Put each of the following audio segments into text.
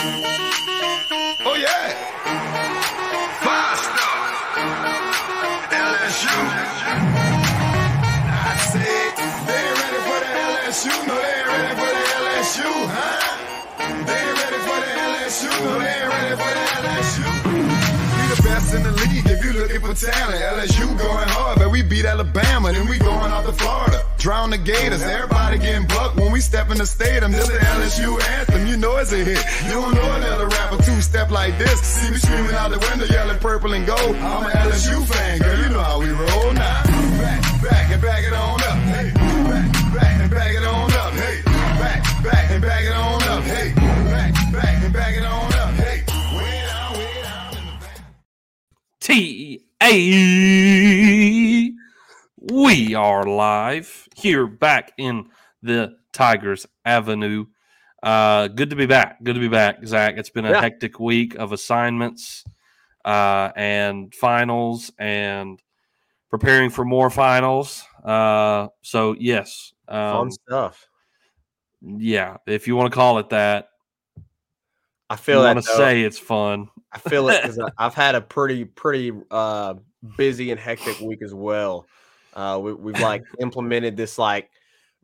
Oh yeah. Five. LSU. I said they ain't ready for LSU. No, they ain't ready for LSU, huh? They ain't ready for the LSU. No, they ain't ready for the LSU. Best in the league if you looking for talent. LSU going hard, but we beat Alabama, then we going out to Florida. Drown the Gators, everybody getting bucked when we step in the stadium. This the LSU anthem, you know it's a hit. You don't know another rapper two step like this. See me screaming out the window, yelling purple and gold. I'm an LSU fan, girl, you know how we roll now. Back, back and back it on up, hey. Back, back and back it on up, hey. Back, back and back it on up, hey. Back, back and back T A. We are live here back in the Tigers Avenue. Uh, good to be back. Good to be back, Zach. It's been a Yeah. hectic week of assignments uh, and finals and preparing for more finals. Uh, so yes, um, Fun stuff. yeah. If you want to call it that, I feel that. want to say it's fun. I feel it because I've had a pretty pretty uh, busy and hectic week as well. Uh, we, we've like implemented this like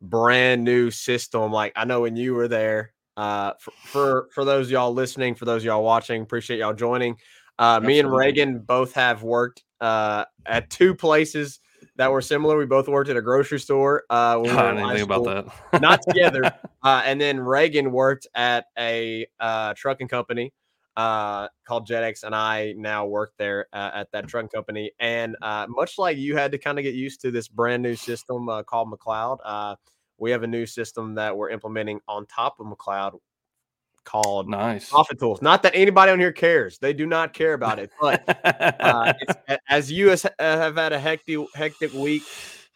brand new system. Like I know when you were there. Uh, for, for for those of y'all listening, for those of y'all watching, appreciate y'all joining. Uh, me and Reagan both have worked uh, at two places that were similar. We both worked at a grocery store. Uh, when we I didn't think about that. not together. Uh, and then Reagan worked at a uh, trucking company uh, called JetX, and I now work there uh, at that trucking company. And uh, much like you had to kind of get used to this brand new system uh, called McLeod, uh, we have a new system that we're implementing on top of McLeod called nice. Profit Tools. Not that anybody on here cares; they do not care about it, but uh, it's, as you has, uh, have had a hectic hectic week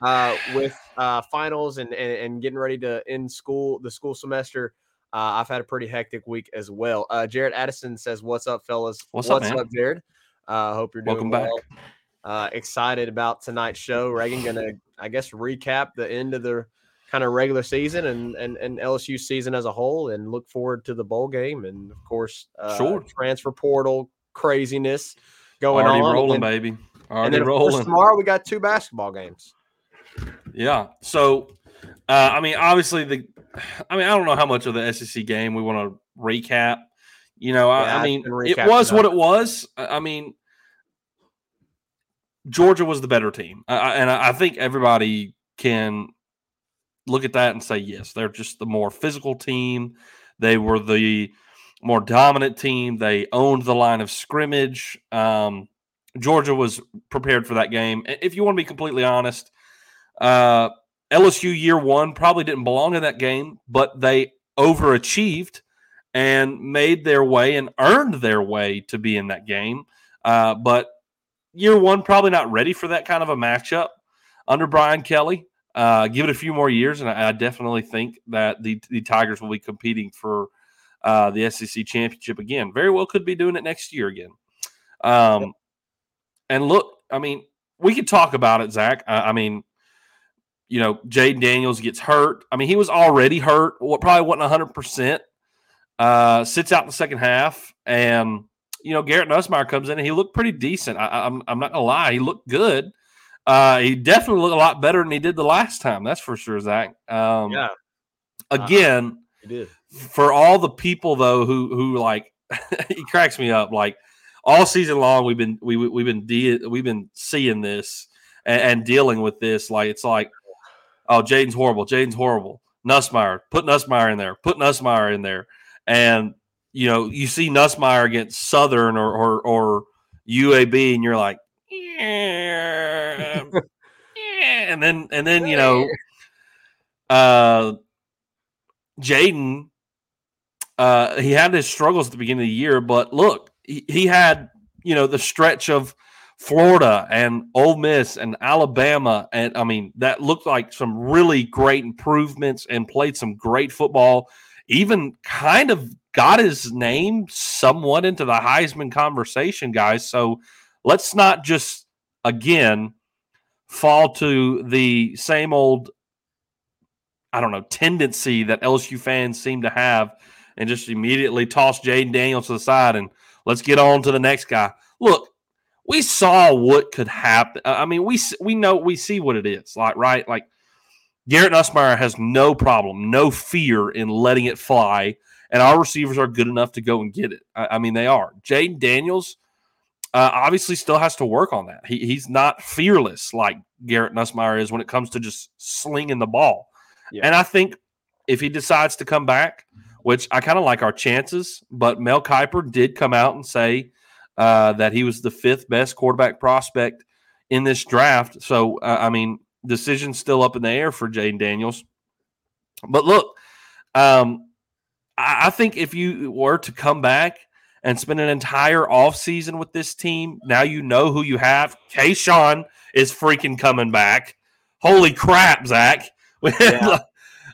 uh, with uh, finals and, and and getting ready to end school the school semester. Uh, I've had a pretty hectic week as well. Uh, Jared Addison says, "What's up, fellas? What's up, man? Jared? Uh, hope you're doing Welcome back. well. Uh, excited about tonight's show. Reagan gonna, I guess, recap the end of the kind of regular season and, and and LSU season as a whole, and look forward to the bowl game and of course, uh, Sure. transfer portal craziness going Already on. and rolling, then- baby. and then of course, rolling. tomorrow we got two basketball games. Yeah. So, uh, I mean, obviously the, I mean, I don't know how much of the SEC game we want to recap. You know, I, Yeah, I I mean, it was what it was. I mean, Georgia was the better team, I- and I I think everybody can look at that and say yes, they're just the more physical team. They were the more dominant team. They owned the line of scrimmage. Um, Georgia was prepared for that game. If you want to be completely honest, uh, LSU year one probably didn't belong in that game, but they overachieved and made their way and earned their way to be in that game. Uh, but year one, probably not ready for that kind of a matchup under Brian Kelly. Uh, give it a few more years, and I, I definitely think that the, the Tigers will be competing for uh, the SEC championship again. Very well could be doing it next year again. Um, And look, I mean, we could talk about it, Zach. I, I mean, you know, Jayden Daniels gets hurt. I mean, he was already hurt. What probably wasn't hundred percent. Uh, sits out in the second half, and you know, Garrett Nussmeier comes in and he looked pretty decent. I, I- I'm I'm not gonna lie, he looked good. Uh, he definitely looked a lot better than he did the last time. That's for sure, Zach. Um, Yeah, Again, did. for all the people though who who like he cracks me up like all season long we've been we we've been de- we've been seeing this and, and dealing with this like it's like oh Jayden's horrible. Jayden's horrible. Nussmeier put Nussmeier in there. Put Nussmeier in there. And you know you see Nussmeier against Southern or or, or UAB and you're like yeah, yeah," and then and then you know uh Jayden, uh, he had his struggles at the beginning of the year, but look, he, he had you know the stretch of Florida and Ole Miss and Alabama, and I mean that looked like some really great improvements and played some great football. Even kind of got his name somewhat into the Heisman conversation, guys. So let's not just again fall to the same old I don't know, tendency that LSU fans seem to have and just immediately toss Jayden Daniels to the side and let's get on to the next guy. Look, we saw what could happen. I mean, we we know we see what it is like, right? Like Garrett Nussmeier has no problem, no fear in letting it fly, and our receivers are good enough to go and get it. I, I mean, they are. Jayden Daniels uh, obviously still has to work on that. He, he's not fearless like Garrett Nussmeier is when it comes to just slinging the ball. Yeah. And I think if he decides to come back, which I kind of like our chances, but Mel Kiper did come out and say uh, that he was the fifth best quarterback prospect in this draft. So, uh, I mean, decision's still up in the air for Jayden Daniels. But look, um, I, I think if you were to come back and spend an entire offseason with this team, now you know who you have. Kayshon is freaking coming back. Holy crap, Zach. Yeah.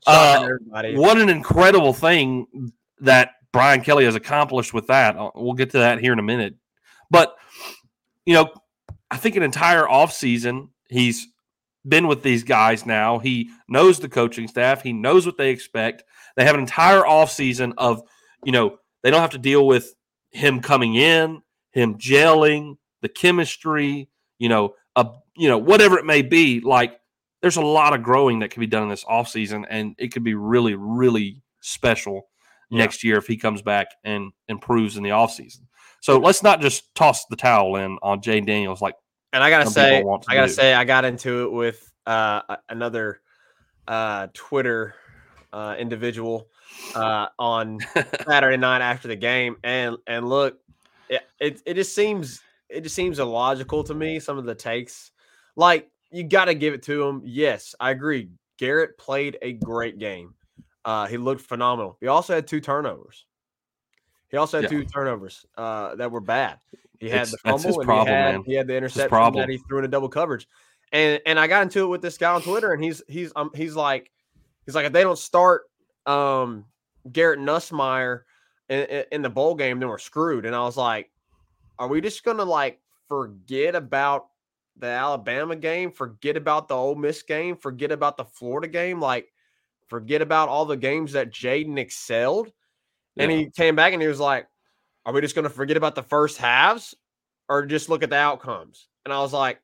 uh, what an incredible thing that Brian Kelly has accomplished with that. We'll get to that here in a minute. But, you know, I think an entire offseason, he's been with these guys now. He knows the coaching staff, he knows what they expect. They have an entire offseason of, you know, they don't have to deal with him coming in, him gelling, the chemistry, you know, a, you know, whatever it may be. Like there's a lot of growing that can be done in this offseason, and it could be really, really special yeah. next year if he comes back and improves in the offseason. So let's not just toss the towel in on Jayden Daniels like and I gotta say, I gotta do. say, I got into it with uh, another uh, Twitter uh, individual uh, on Saturday night after the game, and and look, it, it it just seems it just seems illogical to me. Some of the takes, like you got to give it to him. Yes, I agree. Garrett played a great game. Uh, he looked phenomenal. He also had two turnovers. He also had yeah. two turnovers uh, that were bad. He had it's, the fumble and problem, he, had, he had the interception that he threw in a double coverage. And and I got into it with this guy on Twitter, and he's he's um he's like he's like if they don't start um Garrett Nussmeier in, in the bowl game, then we're screwed. And I was like, are we just gonna like forget about the Alabama game, forget about the Ole Miss game, forget about the Florida game, like forget about all the games that Jayden excelled? And he came back and he was like, Are we just going to forget about the first halves or just look at the outcomes? And I was like,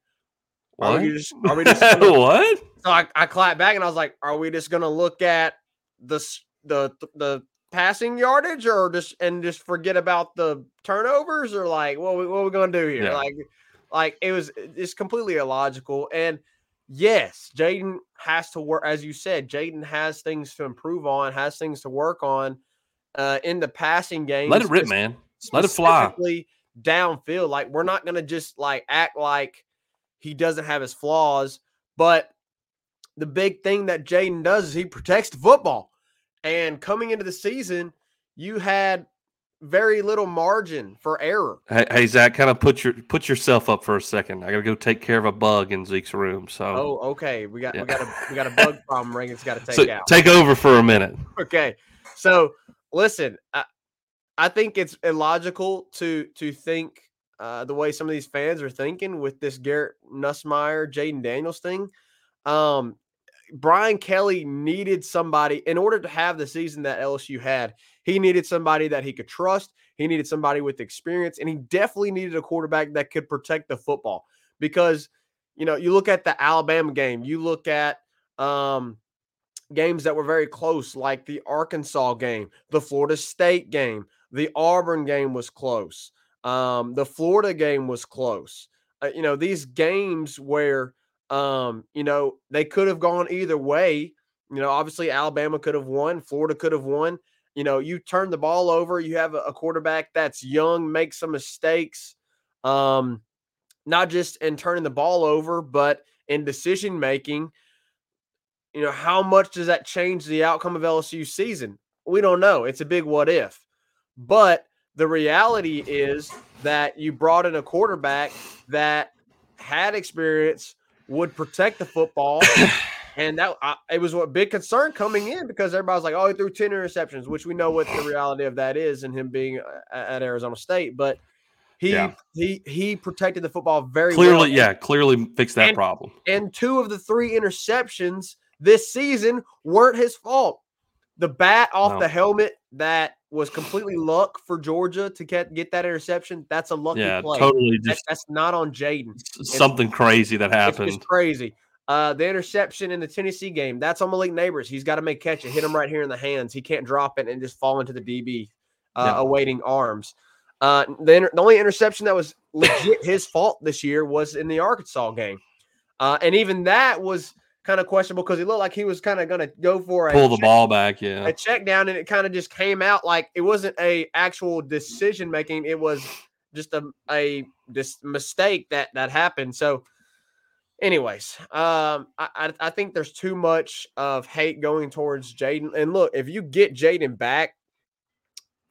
Are we just, are we just gonna, what? So I, I clapped back and I was like, Are we just going to look at the, the, the, passing yardage or just and just forget about the turnovers or like what we, what are we gonna do here yeah. like like it was it's completely illogical and yes Jayden has to work as you said Jayden has things to improve on has things to work on uh, in the passing game. Let it rip, man. Let it fly. Downfield, like we're not gonna just like act like he doesn't have his flaws, but the big thing that Jayden does is he protects the football. And coming into the season, you had very little margin for error. Hey, hey, Zach, kind of put your put yourself up for a second. I gotta go take care of a bug in Zeke's room. So oh, okay, we got yeah. we got a we got a bug problem. Reagan's got to take so out. Take over for a minute. Okay, so listen, I, I think it's illogical to to think uh, the way some of these fans are thinking with this Garrett Nussmeier, Jayden Daniels thing. Um, Brian Kelly needed somebody in order to have the season that LSU had. He needed somebody that he could trust. He needed somebody with experience, and he definitely needed a quarterback that could protect the football. Because you know, you look at the Alabama game, you look at um, games that were very close, like the Arkansas game, the Florida State game, the Auburn game was close. Um, the Florida game was close. Uh, you know, these games where, um, you know, they could have gone either way. You know, obviously Alabama could have won, Florida could have won. You know, you turn the ball over, you have a, quarterback that's young, makes some mistakes, um, not just in turning the ball over, but in decision making you know, how much does that change the outcome of LSU season? We don't know. It's a big what if. But the reality is that you brought in a quarterback that had experience, would protect the football. and that uh, it was a big concern coming in because everybody's like, oh, he threw 10 interceptions, which we know what the reality of that is and him being uh, at Arizona State. But he yeah. he he protected the football very clearly. Well. Yeah, clearly fixed that and, problem. And two of the three interceptions this season weren't his fault. The bat off no. the helmet that was completely luck for Georgia to get get that interception. That's a lucky Yeah, play. totally That- that's not on Jayden. something crazy that It's happened. just crazy. Uh, the interception in the Tennessee game, that's on Malik Nabers. He's got to make catch it, hit him right here in the hands. He can't drop it and just fall into the DB, uh, Yeah. awaiting arms. Uh, the, inter- the only interception that was legit his fault this year was in the Arkansas game. Uh, and even that was kind of questionable because he looked like he was kind of going to go for a Pull the check- ball back, yeah. a check down and it kind of just came out like it wasn't a actual decision making it was just a a this mistake that that happened so anyways um I, I i think there's too much of hate going towards jayden and look if you get jayden back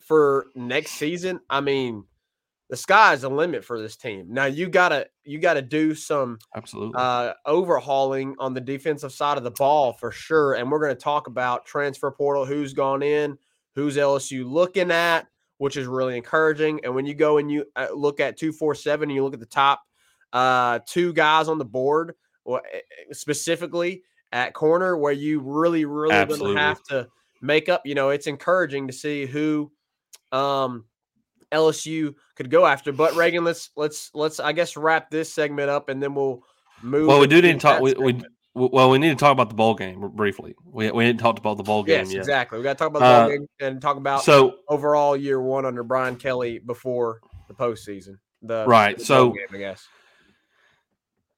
for next season i mean the sky's the limit for this team now you gotta you gotta do some Absolutely. uh, overhauling on the defensive side of the ball for sure. And we're going to talk about transfer portal, who's gone in, who's LSU looking at, which is really encouraging. And when you go and you uh, look at 247 and you look at the top uh, two guys on the board, eh, eh, specifically at corner, where you really, really have to make up, you know, it's encouraging to see who. Um, LSU could go after. But Reagan, let's let's let's I guess wrap this segment up and then we'll move. well, we do to talk. We, we well, we need to talk about the bowl game briefly. We we didn't talk about the bowl game yes, yet. exactly. We got to talk about the ball Uh, game and talk about So overall year one under Brian Kelly before the postseason. The Right, the so- game, I guess.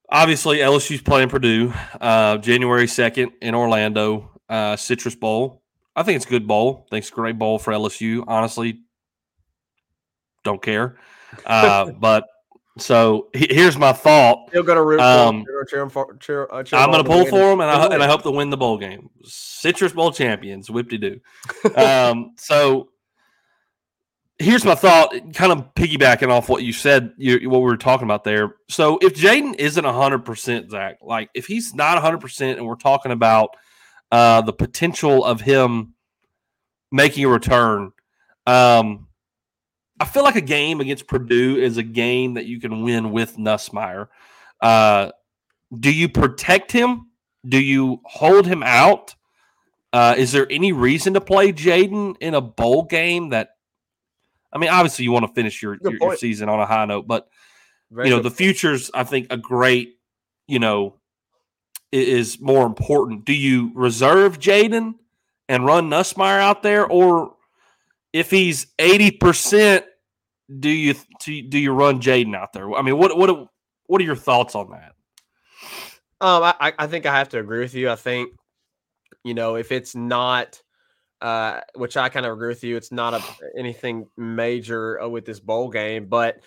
obviously LSU's playing Purdue uh, January second in Orlando, uh, Citrus Bowl. I think it's a good bowl. I think it's a great bowl for LSU. Honestly, don't care. Uh, but so he- here's my thought. Still gonna root Um, for him. Cheer him for, cheer, uh, cheer I'm going to pull for him, and I, and I hope to win the bowl game. Citrus Bowl champions, whip de doo. Um, so here's my thought, kind of piggybacking off what you said, you, what we were talking about there. So if Jayden isn't 100%, Zach, like if he's not 100%, and we're talking about uh, the potential of him making a return, um, I feel like a game against Purdue is a game that you can win with Nussmeier. Uh, do you protect him? Do you hold him out? Uh, is there any reason to play Jayden in a bowl game that I mean, obviously you want to finish your, your, your season on a high note, but Very you know, the future's I think a great, you know, is more important. Do you reserve Jayden and run Nussmeier out there, or if he's eighty percent, do you do do you run Jayden out there? I mean, what what what are your thoughts on that? Um, I, I- think I have to agree with you. I think, you know, if it's not, uh, which I kind of agree with you, it's not a, anything major uh, with this bowl game, but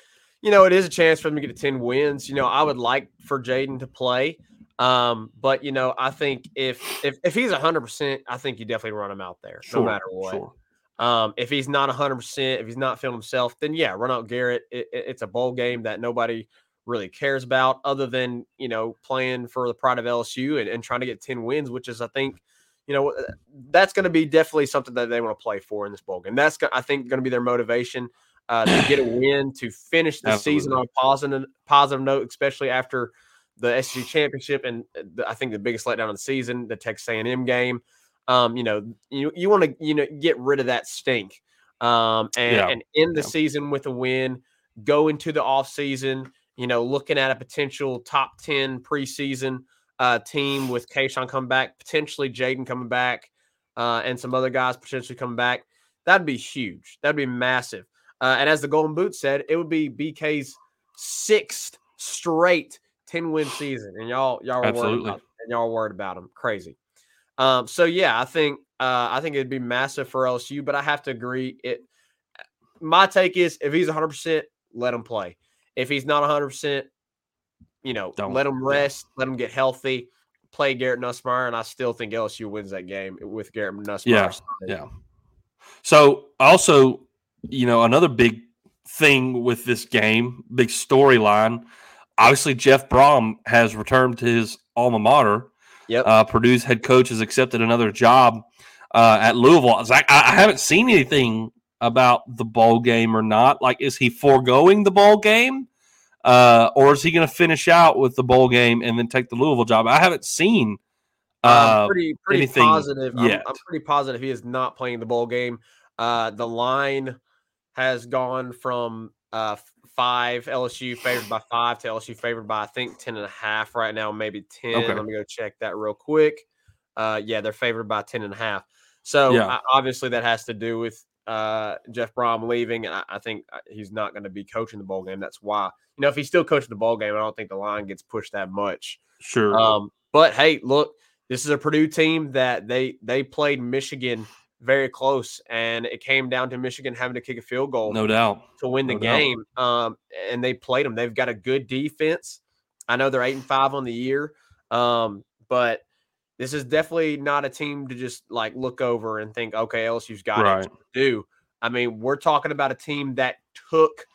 you know, it is a chance for them to get to ten wins. You know, I would like for Jayden to play, um, but you know, I think if if if he's hundred percent, I think you definitely run him out there, no matter what. Sure. Um, if he's not 100%, if he's not feeling himself, then yeah, run out Garrett. It, it- it's a bowl game that nobody really cares about other than, you know, playing for the pride of LSU and, and trying to get 10 wins, which is, I think, you know, uh, that's going to be definitely something that they want to play for in this bowl game. That's, I think, going to be their motivation uh, to get a win, to finish the season on a positive, positive note, especially after the SEC championship and uh, the, I think the biggest letdown of the season, the Texas A&M game um, you know, you you want to you know get rid of that stink, um, and, Yeah. and end the Yeah. season with a win. Go into the off season, you know, looking at a potential top ten preseason uh, team with Kayshon coming back, potentially Jayden coming back, uh, and some other guys potentially coming back. That'd be huge. That'd be massive. Uh, and as the Golden Boot said, it would be BK's sixth straight ten win season, and y'all y'all are worried about and y'all are worried about him. Crazy. Um, so yeah, I think uh, I think it'd be massive for LSU, but I have to agree. It my take is if he's 100, percent let him play. If he's not 100, percent you know, Don't. let him rest, let him get healthy, play Garrett Nussmeier, and I still think LSU wins that game with Garrett Nussmeier. Yeah. Yeah. So also, you know, another big thing with this game, big storyline. Obviously, Jeff Brohm has returned to his alma mater. Yep. Uh, Purdue's head coach has accepted another job uh, at Louisville. Zach, I, I haven't seen anything about the bowl game or not. Like, is he foregoing the bowl game, uh, or is he going to finish out with the bowl game and then take the Louisville job? I haven't seen. I'm Uh, pretty pretty anything positive. I'm. I'm pretty positive he is not playing the bowl game. Uh, the line has gone from uh, five LSU favored by five to LSU favored by I think ten and a half right now, maybe ten. Okay. Let me go check that real quick. Uh, yeah, they're favored by ten and a half. So Yeah. uh, obviously that has to do with uh, Jeff Brohm leaving, and I, I think uh, he's not going to be coaching the bowl game. That's why you know if he's still coaching the bowl game, I don't think the line gets pushed that much. Sure. Um, but hey, look, this is a Purdue team that they they played Michigan very close, and it came down to Michigan having to kick a field goal no doubt. to win the no game. Um, and they played them. They've got a good defense. I know they're eight and five on the year, um, but this is definitely not a team to just like look over and think, okay, LSU's got Right. it to do. I mean, we're talking about a team that took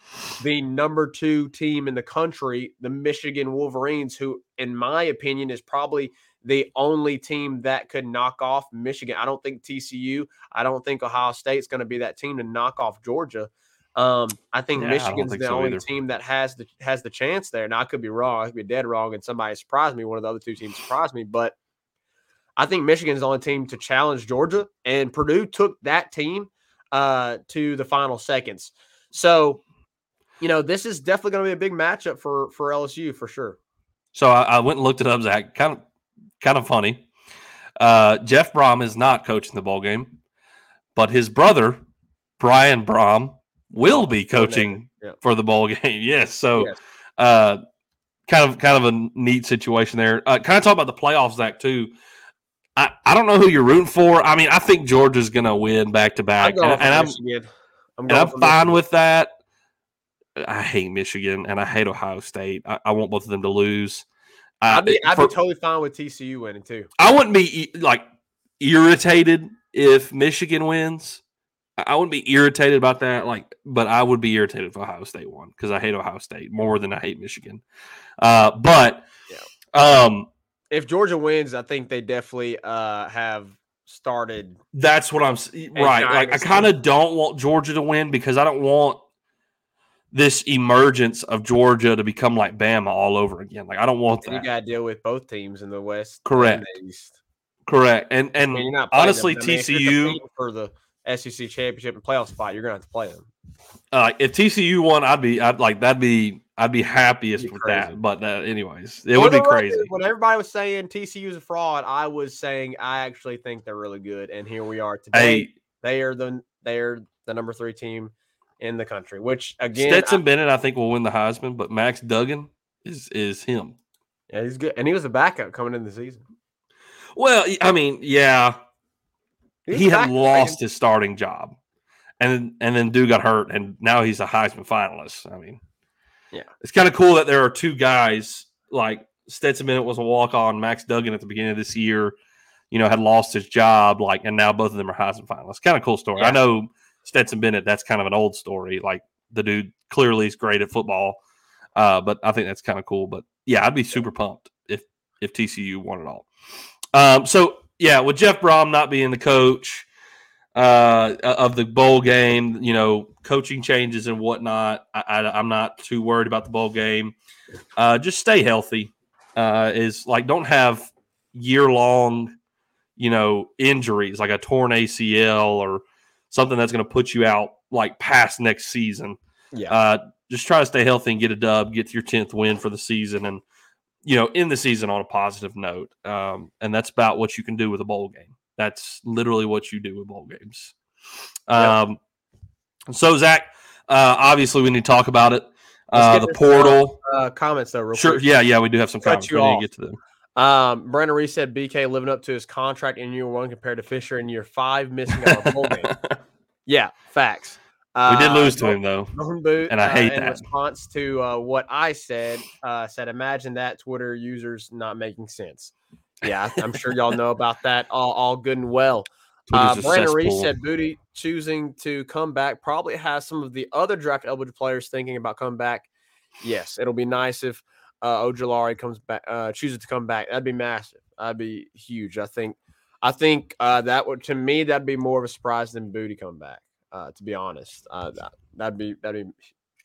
the number two team in the country, the Michigan Wolverines, who, in my opinion, is probably the only team that could knock off Michigan. I don't think TCU, I don't think Ohio State's going to be that team to knock off Georgia. Um, I think Yeah, I Michigan's think the so only either. team that has the has the chance there. Now I could be wrong, I could be dead wrong, and somebody surprised me. One of the other two teams surprised me, but I think Michigan's the only team to challenge Georgia, and Purdue took that team uh, to the final seconds. So, you know, this is definitely going to be a big matchup for for LSU for sure. So I, I went and looked it up, Zach. Kind of, kind of funny. Uh, Jeff Brohm is not coaching the ball game, but his brother Brian Brohm will be coaching Yeah. for the ball game. Yes. So, Yes. uh, kind of, kind of a neat situation there. Uh, kind of talk about the playoffs, Zach. Too. I, I don't know who you're rooting for. I mean, I think Georgia's going to win back to back, and, and I'm I'm and I'm fine Michigan. with that. I hate Michigan and I hate Ohio State. I, I want both of them to lose. Uh, I'd be, I'd for- be totally fine with TCU winning too. I wouldn't be like irritated if Michigan wins. I wouldn't be irritated about that, like, but I would be irritated if Ohio State won because I hate Ohio State more than I hate Michigan. Uh, but um, If Georgia wins, I think they definitely uh, have started. that's what I'm right. Like, I kind of don't want Georgia to win because I don't want this emergence of Georgia to become like Bama all over again. Like, I don't want that. You got to deal with both teams in the West. and Correct. the East. Correct. And I and mean, you're not honestly, them. I TCU. for the SEC championship and playoff spot, you're gonna have to play them. Uh, if TCU won, I'd be, I'd like, that'd be, I'd be happiest Be with crazy. that. But uh, anyways, it would be crazy. When everybody was saying TCU's a fraud, I was saying I actually think they're really good, and here we are today. Hey, They are the they are the number three team in the country. Which again, Stetson I- Bennett, I think will win the Heisman, but Max Duggan is is him. yeah, he's good, and he was a backup coming in the season. Well, I mean, yeah, was he had lost his starting job, and and then dude got hurt, and now he's a Heisman finalist. I mean, Yeah. it's kind of cool that there are two guys like Stetson Bennett was a walk on, Max Duggan at the beginning of this year, you know, had lost his job, like, and now both of them are Heisman finalists. Kind of cool story. I know Stetson Bennett, that's kind of an old story. Like the dude clearly is great at football, uh, but I think that's kind of cool. But yeah, I'd be super pumped if if TCU won it all. Um, so yeah, with Jeff Brohm not being the coach uh, of the bowl game, you know, coaching changes and whatnot, I, I, I'm not too worried about the bowl game. Uh, just stay healthy. Uh, is like don't have year long, you know, injuries like a torn ACL or something that's going to put you out like past next season. Yeah, Uh, just try to stay healthy and get a dub, get your tenth win for the season, and you know, end the season on a positive note. Um, and that's about what you can do with a bowl game. That's literally what you do with bowl games. Um, so Zach, uh, obviously we need to talk about it. Uh, the portal. uh, comments though, real Sure. quick. Yeah. Yeah. We do have some Cut comments. you We need to get to them. Um, Brandon Reese said BK living up to his contract in year one compared to Fisher in year five, missing out on bowl game. Yeah, facts. we did Uh, lose to him though. Boot, and I uh, hate in that. response to uh, what I said, uh, said, "Imagine that Twitter users not making sense." Yeah, I'm sure y'all know about that. All, all good and well. Uh, Brandon Reese said Boutte choosing to come back probably has some of the other draft eligible players thinking about coming back. Yes, it'll be nice if uh, Ojulari comes back, uh, chooses to come back. That'd be massive. That'd be huge. I think. I think uh, that would to me that'd be more of a surprise than Boutte come back. Uh, to be honest, uh, that, that'd be that'd be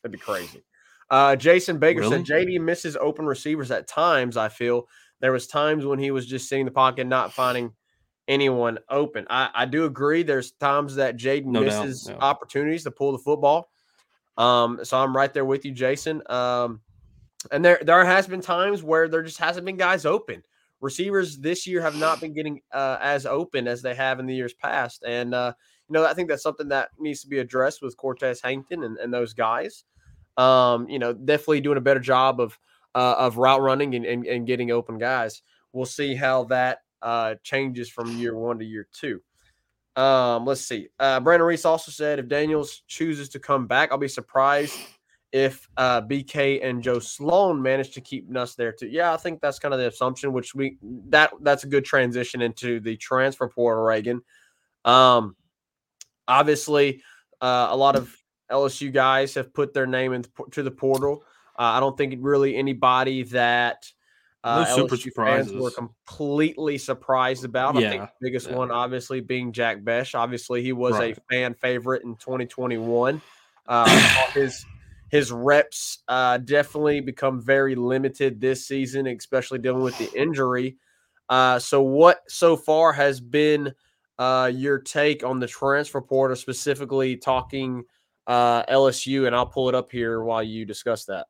that'd be crazy. Uh, Jason Baker said JD misses open receivers at times. I feel there was times when he was just sitting in the pocket, not finding anyone open. I, I do agree. There's times that Jayden No doubt, misses yeah. opportunities to pull the football. Um, so I'm right there with you, Jason. Um, and there there has been times where there just hasn't been guys open. Receivers this year have not been getting uh, as open as they have in the years past, and uh, you know I think that's something that needs to be addressed with Cortez Hankton and, and those guys. Um, you know, definitely doing a better job of uh, of route running and, and, and getting open guys. We'll see how that uh, changes from year one to year two. Um, let's see. Uh, Brandon Reese also said if Daniels chooses to come back, I'll be surprised if uh, BK and Joe Sloan manage to keep Nuss there too. Yeah, I think that's kind of the assumption, which we that that's a good transition into the transfer portal, Reagan. Um, obviously, uh, a lot of LSU guys have put their name into the portal. Uh, I don't think really anybody that uh, No super LSU fans were completely surprised about. I think Yeah, the biggest yeah. one, obviously, being Jack Bech. Obviously, he was Right. a fan favorite in 2021. Uh, his his reps uh, definitely become very limited this season, especially dealing with the injury. Uh, so, what so far has been uh, your take on the transfer portal, specifically talking uh, LSU? And I'll pull it up here while you discuss that.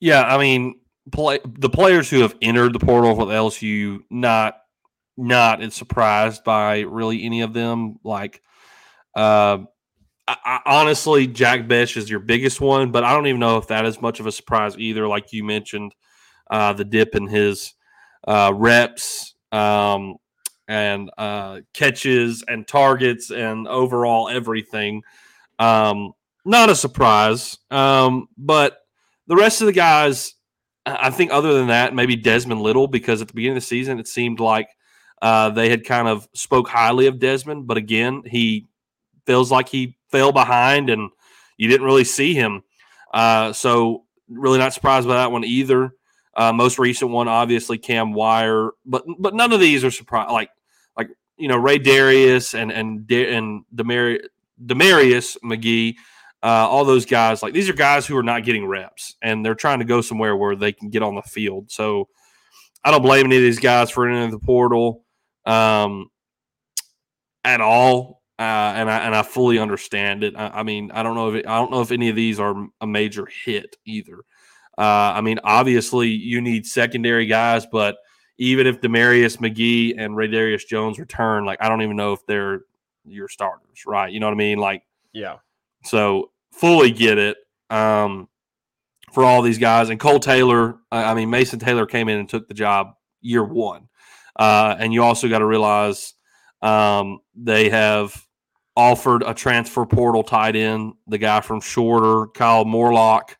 Yeah, I mean, play the players who have entered the portal with LSU, not not surprised by really any of them. Like, uh, I, I, honestly, Jack Bech is your biggest one, but I don't even know if that is much of a surprise either. Like you mentioned, uh, the dip in his uh, reps um, and uh, catches and targets and overall everything. Um, not a surprise, um, but the rest of the guys, I think, other than that, maybe Desmond Little, because at the beginning of the season, it seemed like uh, they had kind of spoke highly of Desmond, but again, he feels like he fell behind, and you didn't really see him. Uh, so, really not surprised by that one either. Uh, most recent one, obviously Cam Wire, but but none of these are surprise. Like like you know Raydarious and and and Demari- Damarius McGhee uh, all those guys like these are guys who are not getting reps and they're trying to go somewhere where they can get on the field so i don't blame any of these guys for entering the portal um, at all uh, and I and I fully understand it. I, I mean, I don't know if it, I don't know if any of these are a major hit either. Uh, I mean, obviously you need secondary guys, but even if Damarius McGhee and Raydarious Jones return, like I don't even know if they're your starters, right? You know what I mean? Like Yeah. so fully get it um, for all these guys. And Kole Taylor, I I mean, Mason Taylor came in and took the job year one. Uh, and you also got to realize um, they have offered a transfer portal tight end, the guy from Shorter, Kyle Morlock,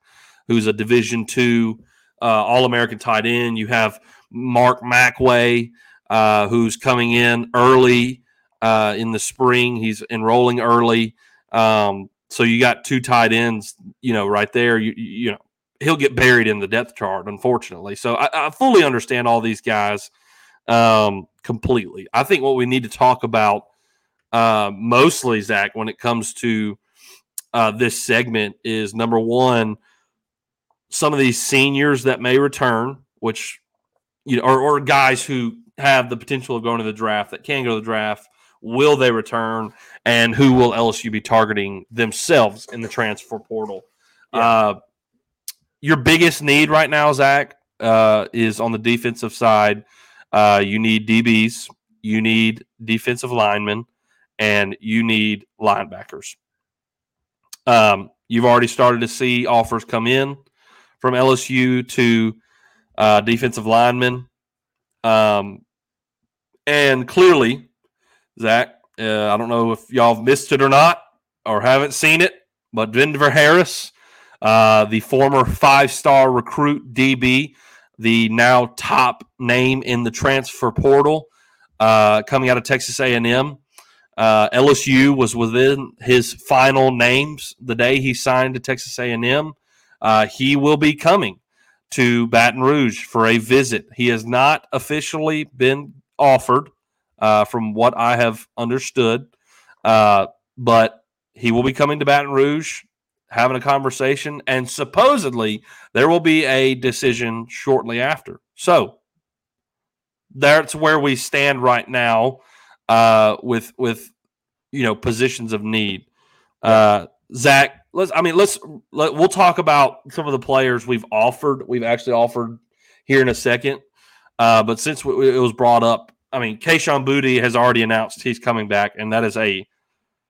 who's a Division two uh, All American tight end. You have Mac Markway, uh, who's coming in early uh, in the spring. He's enrolling early. Um, so you got two tight ends, you know, right there. You, you you know, he'll get buried in the depth chart, unfortunately. So I, I fully understand all these guys um, completely. I think what we need to talk about uh, mostly, Zach, when it comes to uh, this segment, is number one, some of these seniors that may return, which you know, or, or guys who have the potential of going to the draft that can go to the draft. Will they return? and who will LSU be targeting themselves in the transfer portal? Uh, your biggest need right now, Zach, uh, is on the defensive side. Uh, you need DBs, you need defensive linemen, and you need linebackers. Um, you've already started to see offers come in from LSU to uh, defensive linemen. Um, and clearly, Zach, uh, I don't know if y'all have missed it or not or haven't seen it, but Denver Harris, uh, the former five-star recruit DB, the now top name in the transfer portal, uh, coming out of Texas A&M. Uh, LSU was within his final names the day he signed to Texas A&M. Uh, he will be coming to Baton Rouge for a visit. He has not officially been offered, uh, from what I have understood. Uh, but he will be coming to Baton Rouge, having a conversation, and supposedly there will be a decision shortly after. So that's where we stand right now. Uh, with with you know positions of need. Uh, Zach, let's. I mean, let's. Let, we'll talk about some of the players we've offered. We've actually offered here in a second. Uh, but since w- it was brought up, I mean, Kayshon Boutte has already announced he's coming back, and that is a.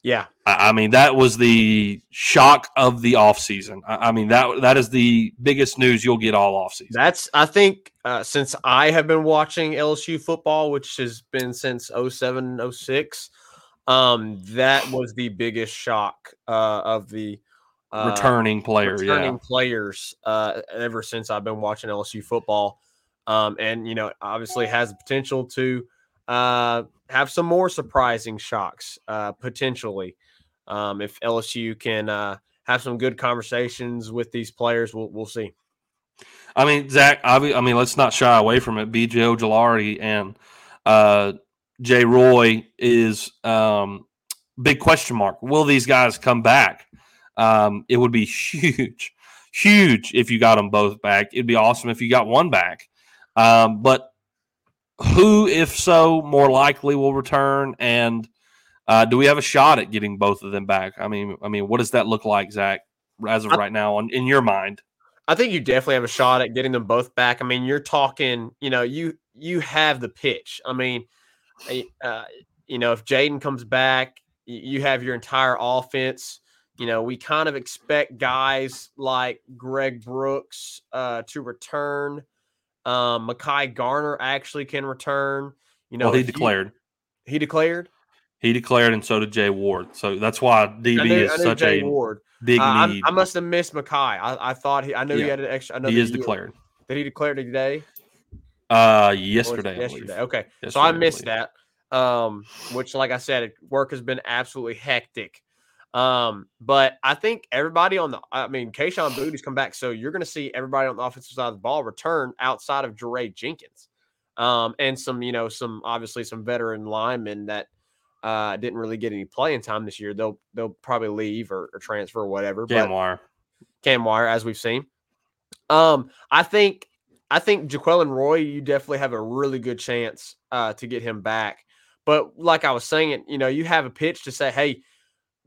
Yeah, I I mean, that was the shock of the offseason. I I mean, that that is the biggest news you'll get all offseason. That's I think uh, since I have been watching LSU football, which has been since 07, 06, um, that was the biggest shock uh, of the uh, Returning player, returning yeah. players uh, ever since I've been watching LSU football. Um, and you know, obviously has the potential to uh, have some more surprising shocks uh, potentially um, if LSU can uh, have some good conversations with these players. We'll we'll see. I mean, Zach. I mean, let's not shy away from it. BJ Ojulari and uh, Jay Roy is um, big question mark. Will these guys come back? Um, it would be huge, huge if you got them both back. It'd be awesome if you got one back. Um, but who, if so, more likely will return? And uh, do we have a shot at getting both of them back? I mean, I mean, what does that look like, Zach, as of right now, on, in your mind? I think you definitely have a shot at getting them both back. I mean, you're talking, you know, you you have the pitch. I mean, uh, you know, if Jayden comes back, you have your entire offense. You know, we kind of expect guys like Greg Brooks uh, to return. Um, Mekhi Garner actually can return. You know, well, he you- declared. he declared. He declared, and so did Jay Ward. So that's why DB I knew, is such Jay a Ward. big Uh, I, need. I must have missed Makai. I, I thought he. I knew he had an extra. Another he is declared. Did he declare today? Uh, Or was it yesterday. Yesterday. Okay. so Yesterday, I I missed believe. that. Um, which, like I said, work has been absolutely hectic. Um, but I think everybody on the, I mean, Kayshon Boutte's come back, so you're going to see everybody on the offensive side of the ball return outside of Jaray Jenkins, um, and some, you know, some obviously some veteran linemen that uh didn't really get any playing time this year. They'll they'll probably leave or, or transfer or whatever. Cam but Wire. Cam Wire, as we've seen. Um, I think I think Jaquelin Roy, you definitely have a really good chance uh, to get him back. But like I was saying, you know, you have a pitch to say, hey,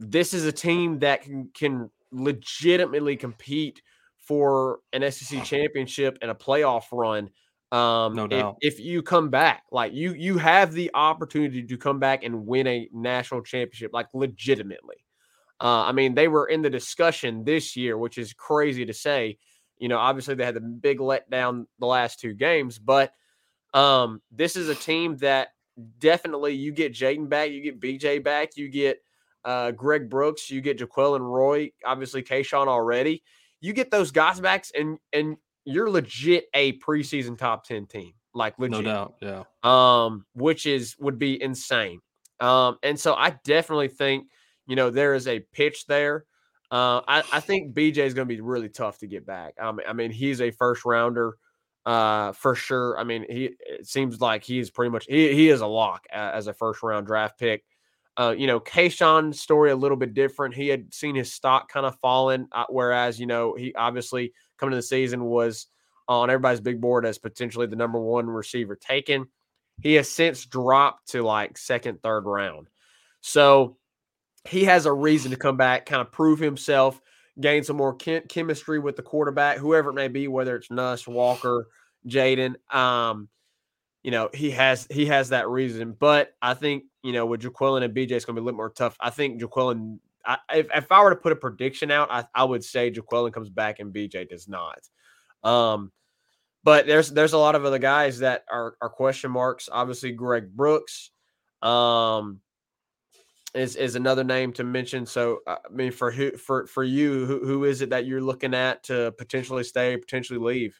this is a team that can can legitimately compete for an SEC championship and a playoff run. Um, No if- doubt. If, you come back, like you, you have the opportunity to come back and win a national championship, like legitimately. Uh, I mean, they were in the discussion this year, which is crazy to say. You know, obviously they had the big letdown the last two games, but um, this is a team that definitely you get Jayden back, you get BJ back, you get uh, Greg Brooks, you get Jaquelin Roy, obviously Kayshon already. You get those guys back, and and you're legit a preseason top ten team, like legit No doubt. Yeah. um, which is would be insane. Um, and so I definitely think you know there is a pitch there. Uh, I, I think BJ is going to be really tough to get back. I mean, I mean he's a first rounder uh, for sure. I mean he it seems like he is pretty much he, he is a lock a- as a first round draft pick. Uh, you know, Kayshon's story a little bit different. He had seen his stock kind of fallen, uh, whereas you know he obviously coming to the season was on everybody's big board as potentially the number one receiver taken. He has since dropped to like second, third round. So he has a reason to come back, kind of prove himself, gain some more chem- chemistry with the quarterback, whoever it may be, whether it's Nuss, Walker, Jayden. Um, you know, he has he has that reason. But I think, you know, with Jaquelin and BJ, it's gonna be a little more tough. I think Jaquelin, I, if, if I were to put a prediction out, I, I would say Jaquelin comes back and BJ does not. Um, but there's there's a lot of other guys that are are question marks. Obviously, Greg Brooks um, is is another name to mention. So uh, I mean, for who for for you, who, who is it that you're looking at to potentially stay, potentially leave?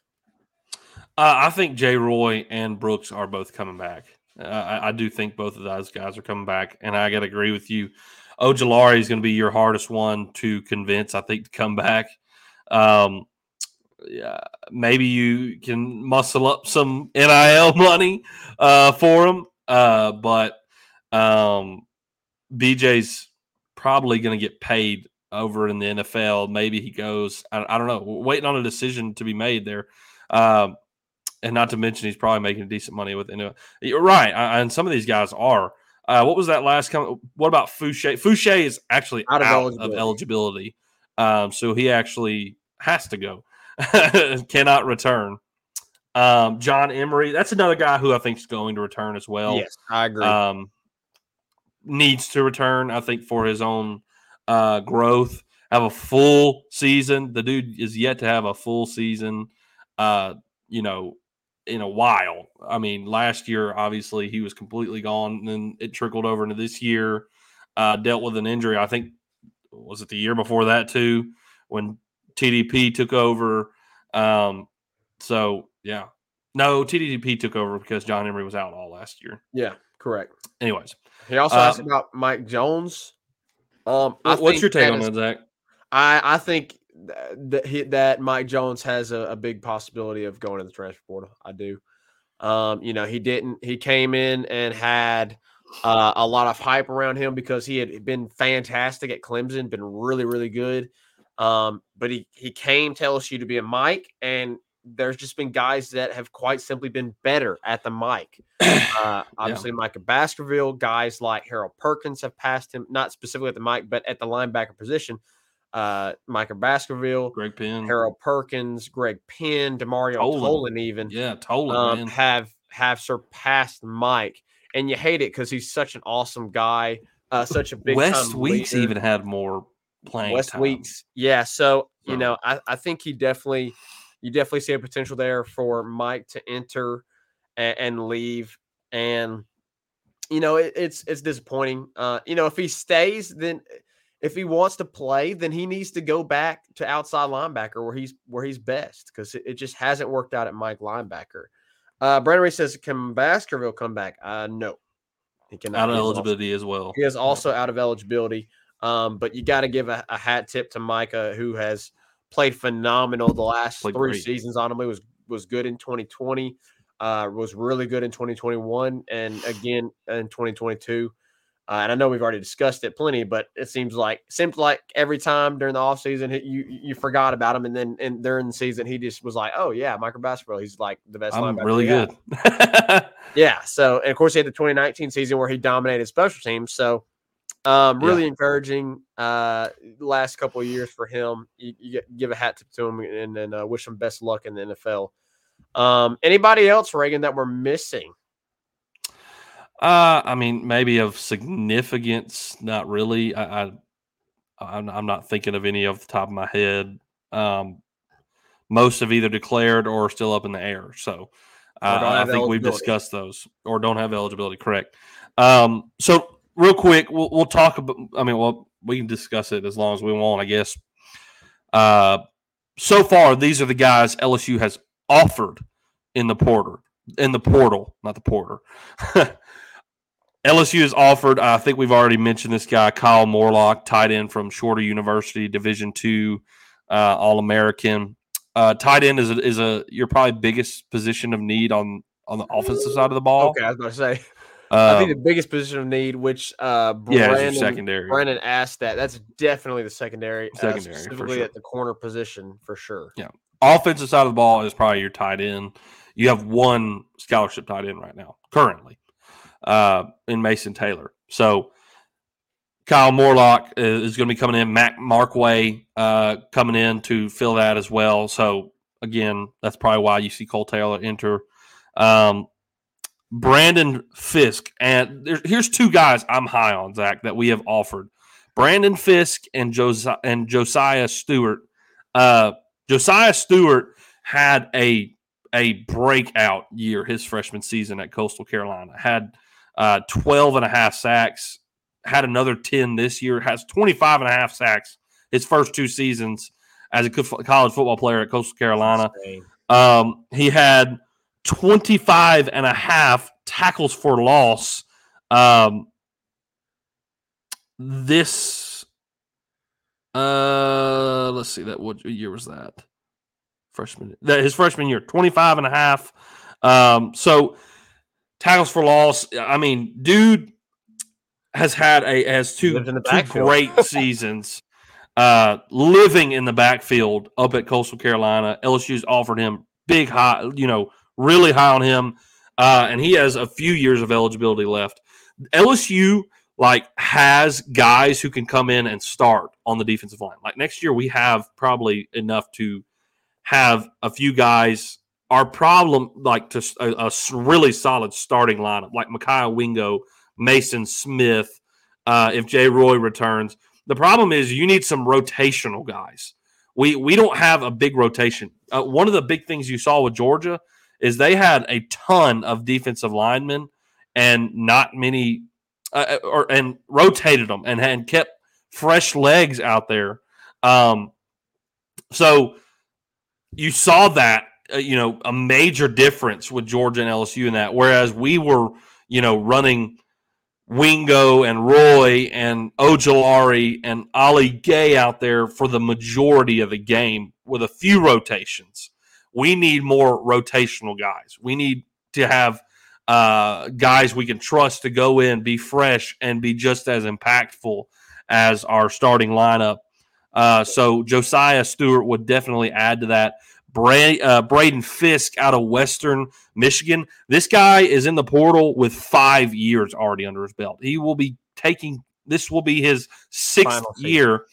Uh, I think Jay Roy and Brooks are both coming back. Uh, I, I do think both of those guys are coming back, and I got to agree with you. Ojulari is going to be your hardest one to convince. I think to come back. Um, yeah, maybe you can muscle up some NIL money uh, for him, uh, but um, BJ's probably going to get paid over in the NFL. Maybe he goes. I, I don't know. Waiting on a decision to be made there. Um, and not to mention he's probably making decent money with it. You're right, and some of these guys are. Uh, what was that last comment? What about Foucha? Foucha is actually Out out, of of eligibility. eligibility, um, so he actually has to go, cannot return. Um, John Emery, that's another guy who I think is going to return as well. yes, I agree. um, needs to return. I think for his own uh, growth, have a full season. The dude is yet to have a full season. Uh, you know, in a while. I mean, last year obviously he was completely gone, and then it trickled over into this year. Uh, dealt with an injury. I think was it the year before that too, when TDP took over. Um, so yeah, no, TDP took over because John Emery was out all last year. yeah, correct. Anyways, He also Uh, asked about Mike Jones. Um, what's your take on that, Zach? I I think th- that he, that Mike Jones has a, a big possibility of going to the transfer portal. I do. Um, you know, he didn't. He came in and had uh, a lot of hype around him because he had been fantastic at Clemson, been really really good. Um, but he he came to LSU to be a Mike, and there's just been guys that have quite simply been better at the mic. Uh, obviously, Micah Baskerville, guys like Harold Perkins have passed him, not specifically at the mic, but at the linebacker position. Uh, Micah Baskerville, Greg Penn. Harold Perkins, Greg Penn, Demario Tolan. Tolan, even Yeah, totally, um, have have surpassed Mike. And you hate it because he's such an awesome guy, uh, such a big West Weeks leader. even had more playing West time. Weeks. Yeah. So, you So- know, I, I think he definitely, you definitely see a potential there for Mike to enter and, and leave. And, you know, it, it's, it's disappointing. Uh, you know, if he stays, then if he wants to play, then he needs to go back to outside linebacker where he's, where he's best. Cause it, it just hasn't worked out at Mike linebacker. Uh, Brandon Ray says, can Baskerville come back? Uh, no, he cannot. Out of He is also- eligibility as well. he is also out of eligibility. Um, but you got to give a, a hat tip to Micah, who has played phenomenal the last Played three great. seasons. Honestly, was was good in 2020, uh, was really good in 2021, and again in 2022. Uh, and I know we've already discussed it plenty, but it seems like seems like every time during the offseason, you you forgot about him, and then and during the season, he just was like, "Oh yeah, Micah Baskerville, he's like the best." I'm linebacker really good. Yeah. So, and of course, he had the 2019 season where he dominated special teams. So, um, Yeah. really encouraging uh, last couple of years for him. You, you give a hat tip to him and then uh, wish him best luck in the NFL. Um, anybody else, Reagan, that we're missing? Uh, I mean, maybe of significance, not really. I, I I'm, not thinking of any off the top of my head. Um, most have either declared or are still up in the air. So uh, I think we've discussed those or don't have eligibility. Correct. Um, so real quick, we'll, we'll talk about. I mean, well, we can discuss it as long as we want, I guess. Uh, so far, these are the guys LSU has offered in the porter in the portal, not the porter. LSU has offered. I think we've already mentioned this guy, Kyle Morlock, tight end from Shorter University, Division two, uh, All American. Uh, tight end is a, is a your probably biggest position of need on on the offensive side of the ball. Okay, I was going to say. I Um, think the biggest position of need, which uh, yeah, Brandon, secondary. Brandon asked that. That's definitely the secondary, uh, Secondary, for specifically sure. at the corner position for sure. Yeah, offensive side of the ball is probably your tight end. You have one scholarship tight end right now, currently, uh, in Mason Taylor. So Kyle Morlock is going to be coming in. Mac Markway uh, coming in to fill that as well. So again, that's probably why you see Kole Taylor enter. Um, Braden Fisk, and there, here's two guys I'm high on Zach that we have offered: Braden Fisk and Josiah and Josiah Stewart. Uh, Josiah Stewart had a a breakout year his freshman season at Coastal Carolina. Had uh, 12 and a half sacks, had another 10 this year, has 25 and a half sacks his first two seasons as a co- college football player at Coastal Carolina. Um, he had 25 and a half tackles for loss. Um, this, uh, let's see that what year was that? Freshman, that his freshman year, 25 and a half. Um, so tackles for loss. I mean, dude has had a has two, two great seasons uh, living in the backfield up at Coastal Carolina. LSU's offered him big high, you know, really high on him, uh, and he has a few years of eligibility left. LSU like has guys who can come in and start on the defensive line. Like next year, we have probably enough to have a few guys. Our problem, like to a, a really solid starting lineup, like Mekhi Wingo, Mason Smith. Uh, if Jay Roy returns, the problem is you need some rotational guys. We we don't have a big rotation. Uh, one of the big things you saw with Georgia is they had a ton of defensive linemen and not many, uh, uh or and rotated them and, and kept fresh legs out there. Um, so you saw that uh, you know a major difference with Georgia and LSU in that. Whereas we were you know running Wingo and Roy and Ojulari and Ali Gaye out there for the majority of the game with a few rotations. We need more rotational guys. We need to have uh, guys we can trust to go in, be fresh, and be just as impactful as our starting lineup. Uh, so Josiah Stewart would definitely add to that. Bra- uh, Braden Fisk out of Western Michigan. This guy is in the portal with five years already under his belt. He will be taking this will be his sixth year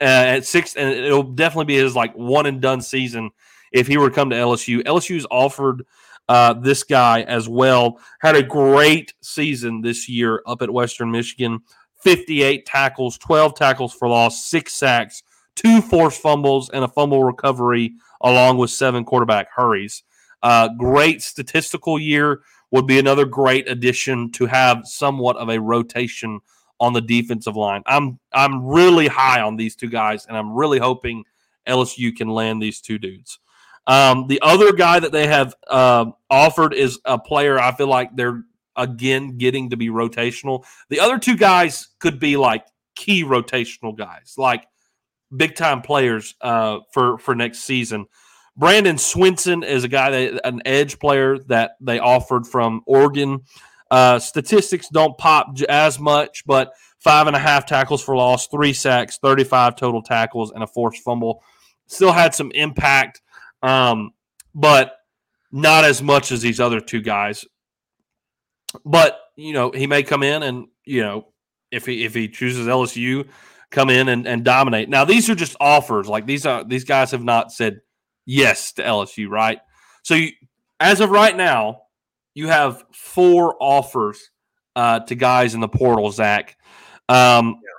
uh, at six, and it'll definitely be his like one and done season if he were to come to LSU. LSU's offered uh, this guy as well. Had a great season this year up at Western Michigan. 58 tackles, 12 tackles for loss, six sacks, two forced fumbles, and a fumble recovery, along with seven quarterback hurries. Uh, great statistical year would be another great addition to have somewhat of a rotation on the defensive line. I'm I'm really high on these two guys, and I'm really hoping LSU can land these two dudes. Um, the other guy that they have uh, offered is a player I feel like they're again getting to be rotational. The other two guys could be like key rotational guys, like big time players uh, for for next season. Bradyn Swinson is a guy that an edge player that they offered from Oregon. Uh, statistics don't pop as much, but five and a half tackles for loss, three sacks, 35 total tackles, and a forced fumble. Still had some impact, um, but not as much as these other two guys. But you know, he may come in and you know, if he if he chooses LSU, come in and, and dominate. Now these are just offers. Like these are these guys have not said yes to LSU, right? So you, as of right now, you have four offers uh, to guys in the portal. Zach, um, yeah.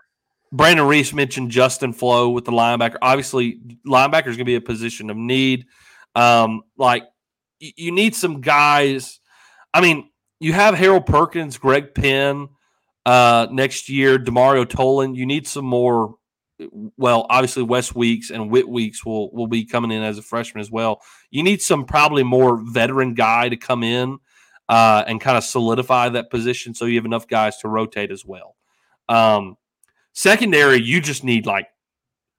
Brandon Reese mentioned Justin Flowe with the linebacker. Obviously, linebacker is going to be a position of need. Um, like you need some guys. I mean, you have Harold Perkins, Greg Penn uh, next year, Demario Tolan. You need some more well, obviously West Weeks and Whit Weeks will will be coming in as a freshman as well. You need some probably more veteran guy to come in uh, and kind of solidify that position, so you have enough guys to rotate as well. Um, secondary, you just need like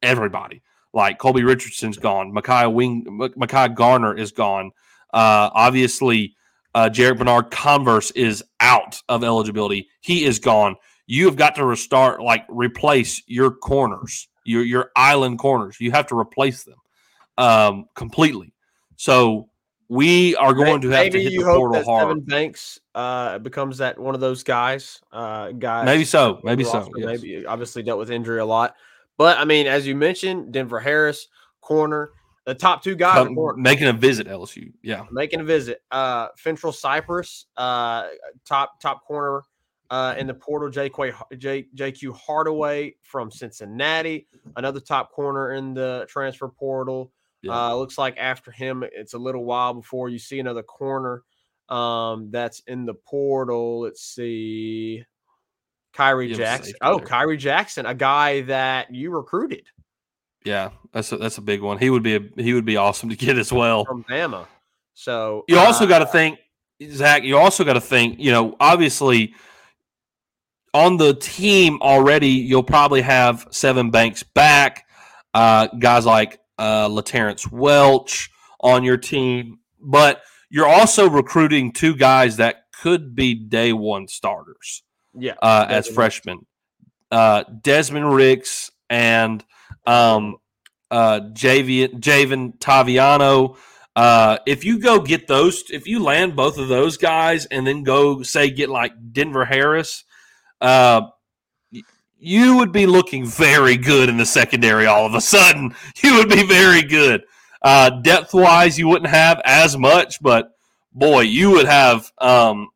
everybody. Like Colby Richardson's gone, Mekhi Wing, Mekhi Garner is gone. Uh, obviously, uh, Jarrick Bernard-Converse is out of eligibility. He is gone you have got to restart, like replace your corners, your your island corners. You have to replace them um, completely. So we are going to have maybe to hit the portal hard. Sevyn Banks uh, becomes that one of those guys. Uh, guys, maybe so. Maybe so. Yes. Maybe obviously dealt with injury a lot, but I mean, as you mentioned, Denver Harris, corner, the top two guys making a visit. LSU, yeah, making a visit. Uh, Fentrell Cypress, uh, top top corner uh, in the portal, JQ, J, JQ Hardaway from Cincinnati, another top corner in the transfer portal. Yeah. Uh, looks like after him, it's a little while before you see another corner um, that's in the portal. Let's see. Khyree Jackson. Oh, there. Khyree Jackson, a guy that you recruited. Yeah, that's a, that's a big one. He would be a, he would be awesome to get as well from Bama. So you also uh, got to think, Zach. You also got to think. You know, obviously on the team already, you'll probably have Sevyn Banks back, uh, guys like uh, LaTerrence Welch on your team, but you're also recruiting two guys that could be day one starters. Yeah, uh, as freshmen, uh, Desmond Ricks and um, uh, Javian, Javin Toviano. Uh, if you go get those, if you land both of those guys and then go say get like Denver Harris uh, you would be looking very good in the secondary. All of a sudden, you would be very good. Uh, depth wise, you wouldn't have as much, but boy, you would have um,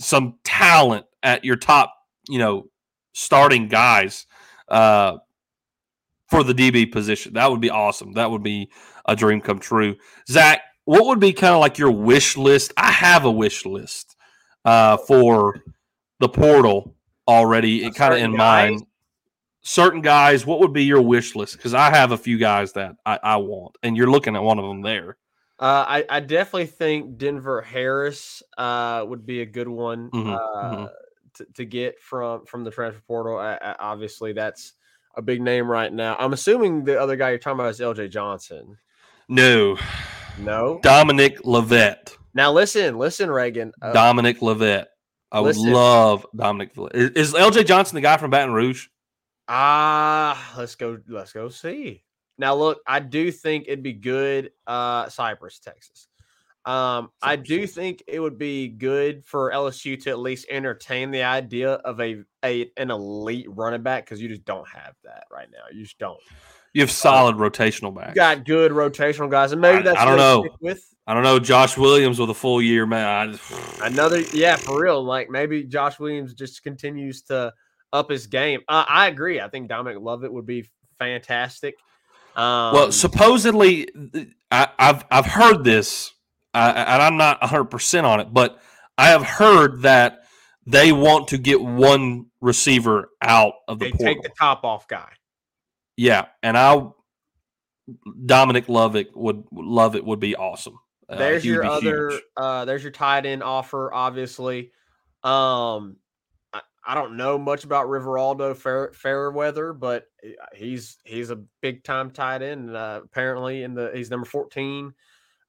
some talent at your top, you know, starting guys uh, for the DB position. That would be awesome. That would be a dream come true. Zach, what would be kind of like your wish list? I have a wish list uh, for the portal already, A kind of in guys? mind. Certain guys, what would be your wish list? Because I have a few guys that I, I want, and you're looking at one of them there. Uh, I, I definitely think Denver Harris uh, would be a good one Mhm, uh, mhm. To, to get from from the transfer portal. I, I, obviously, that's a big name right now. I'm assuming the other guy you're talking about is L.J. Johnson. No, No. Dominic Lovett. Now listen, listen, Reagan. Uh, Dominic Lovett. I would love Dominic. Lovett. Is, is LJ Johnson the guy from Baton Rouge? Ah, let's go. Let's go see. Now, look, I do think it'd be good. Uh, Cypress, Texas. Um, I do think it would be good for LSU to at least entertain the idea of a, a an elite running back because you just don't have that right now. You just don't. You have solid rotational backs. Got good rotational guys, and maybe I- that's I don't know. stick with I don't know Josh Williams with a full year, man. I just- another. Yeah, for real. Like maybe Josh Williams just continues to up his game. Uh, I agree. I think Dominic Lovett would be fantastic. Um, well, supposedly, I, I've I've heard this, uh, and I'm not 100 percent on it, but I have heard that they want to get one receiver out of the they portal. take the top off guy. yeah, and I Dominic Lovett would love it would be awesome. Uh, there's he your other uh there's your tight end offer obviously um I, I don't know much about Riveraldo Fair, Fairweather but he's he's a big time tight end uh, apparently in the he's number 14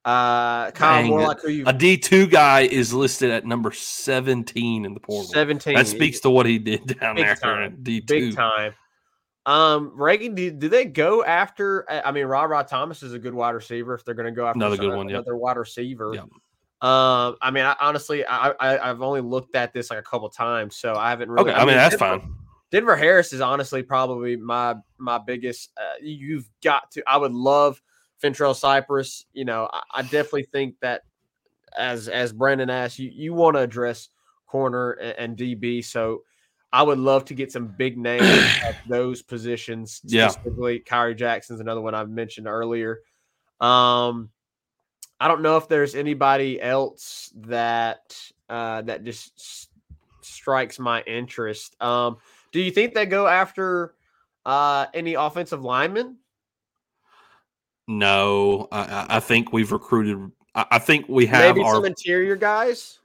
uh Kyle Dang, Morlock who you A D two guy is listed at number 17 in the portal. 17 That speaks to what he did down Big there time. in D big time um Reagan do, do they go after I I mean Rod Rod Thomas is a good wide receiver if they're going to go after Another some- good one, yep. another wide receiver Yep. Um, I mean, I, honestly, I, I I've only looked at this like a couple times, so I haven't really. Okay, I mean that's Denver, fine. Denver Harris is honestly probably my my biggest. Uh, you've got to. I would love Fentrell Cypress. You know, I, I definitely think that as as Brandon asked, you you want to address corner and, and DB. So I would love to get some big names at those positions. Yeah. Specifically, Khyree Jackson's another one I've mentioned earlier. Um, I don't know if there's anybody else that uh, that just s- strikes my interest. Um, do you think they go after uh, any offensive linemen? No, I, I- think we've recruited. I, I think we have Maybe our some interior guys.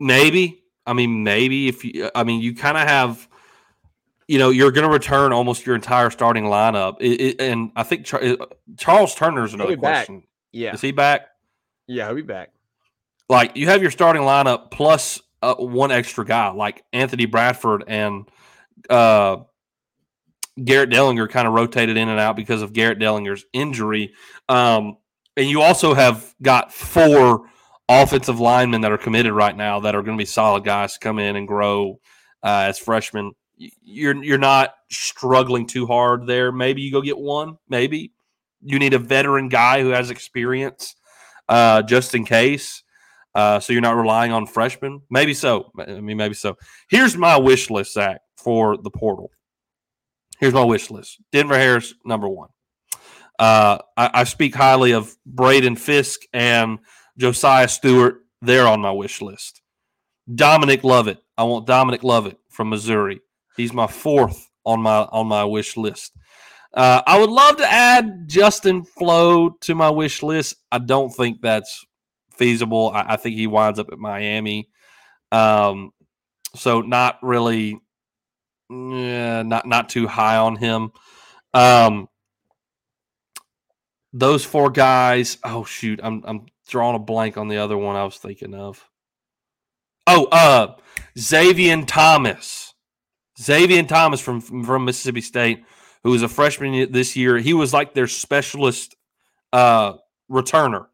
maybe. I mean, maybe if you. I mean, you kind of have. You know, you're going to return almost your entire starting lineup, It- it- and I think Char- uh, Charles Turner is another be back. question. Yeah, Is he back? yeah, he'll be back. Like you have your starting lineup plus uh, one extra guy, like Anthony Bradford and uh, Garrett Dellinger, kind of rotated in and out because of Garrett Dellinger's injury. Um, and you also have got four offensive linemen that are committed right now that are going to be solid guys to come in and grow uh, as freshmen. You're you're not struggling too hard there. Maybe you go get one. Maybe you need a veteran guy who has experience, uh, just in case. Uh, so you're not relying on freshmen. Maybe so. I mean, maybe so. Here's my wish list, Zach, for the portal. Here's my wish list. Denver Harris, number one. Uh, I, I speak highly of Braden Fisk and Josiah Stewart. They're on my wish list. Dominic Lovett. I want Dominic Lovett from Missouri. He's my fourth on my on my wish list. Uh, I would love to add Justin Flowe to my wish list. I don't think that's feasible. I, I think he winds up at Miami. Um, so not really, yeah, not not too high on him. Um, those four guys. Oh shoot, I'm I'm drawing a blank on the other one I was thinking of. Oh, uh, Xavier Thomas. Xavier Thomas from from Mississippi State, who was a freshman this year. He was like their specialist uh, returner.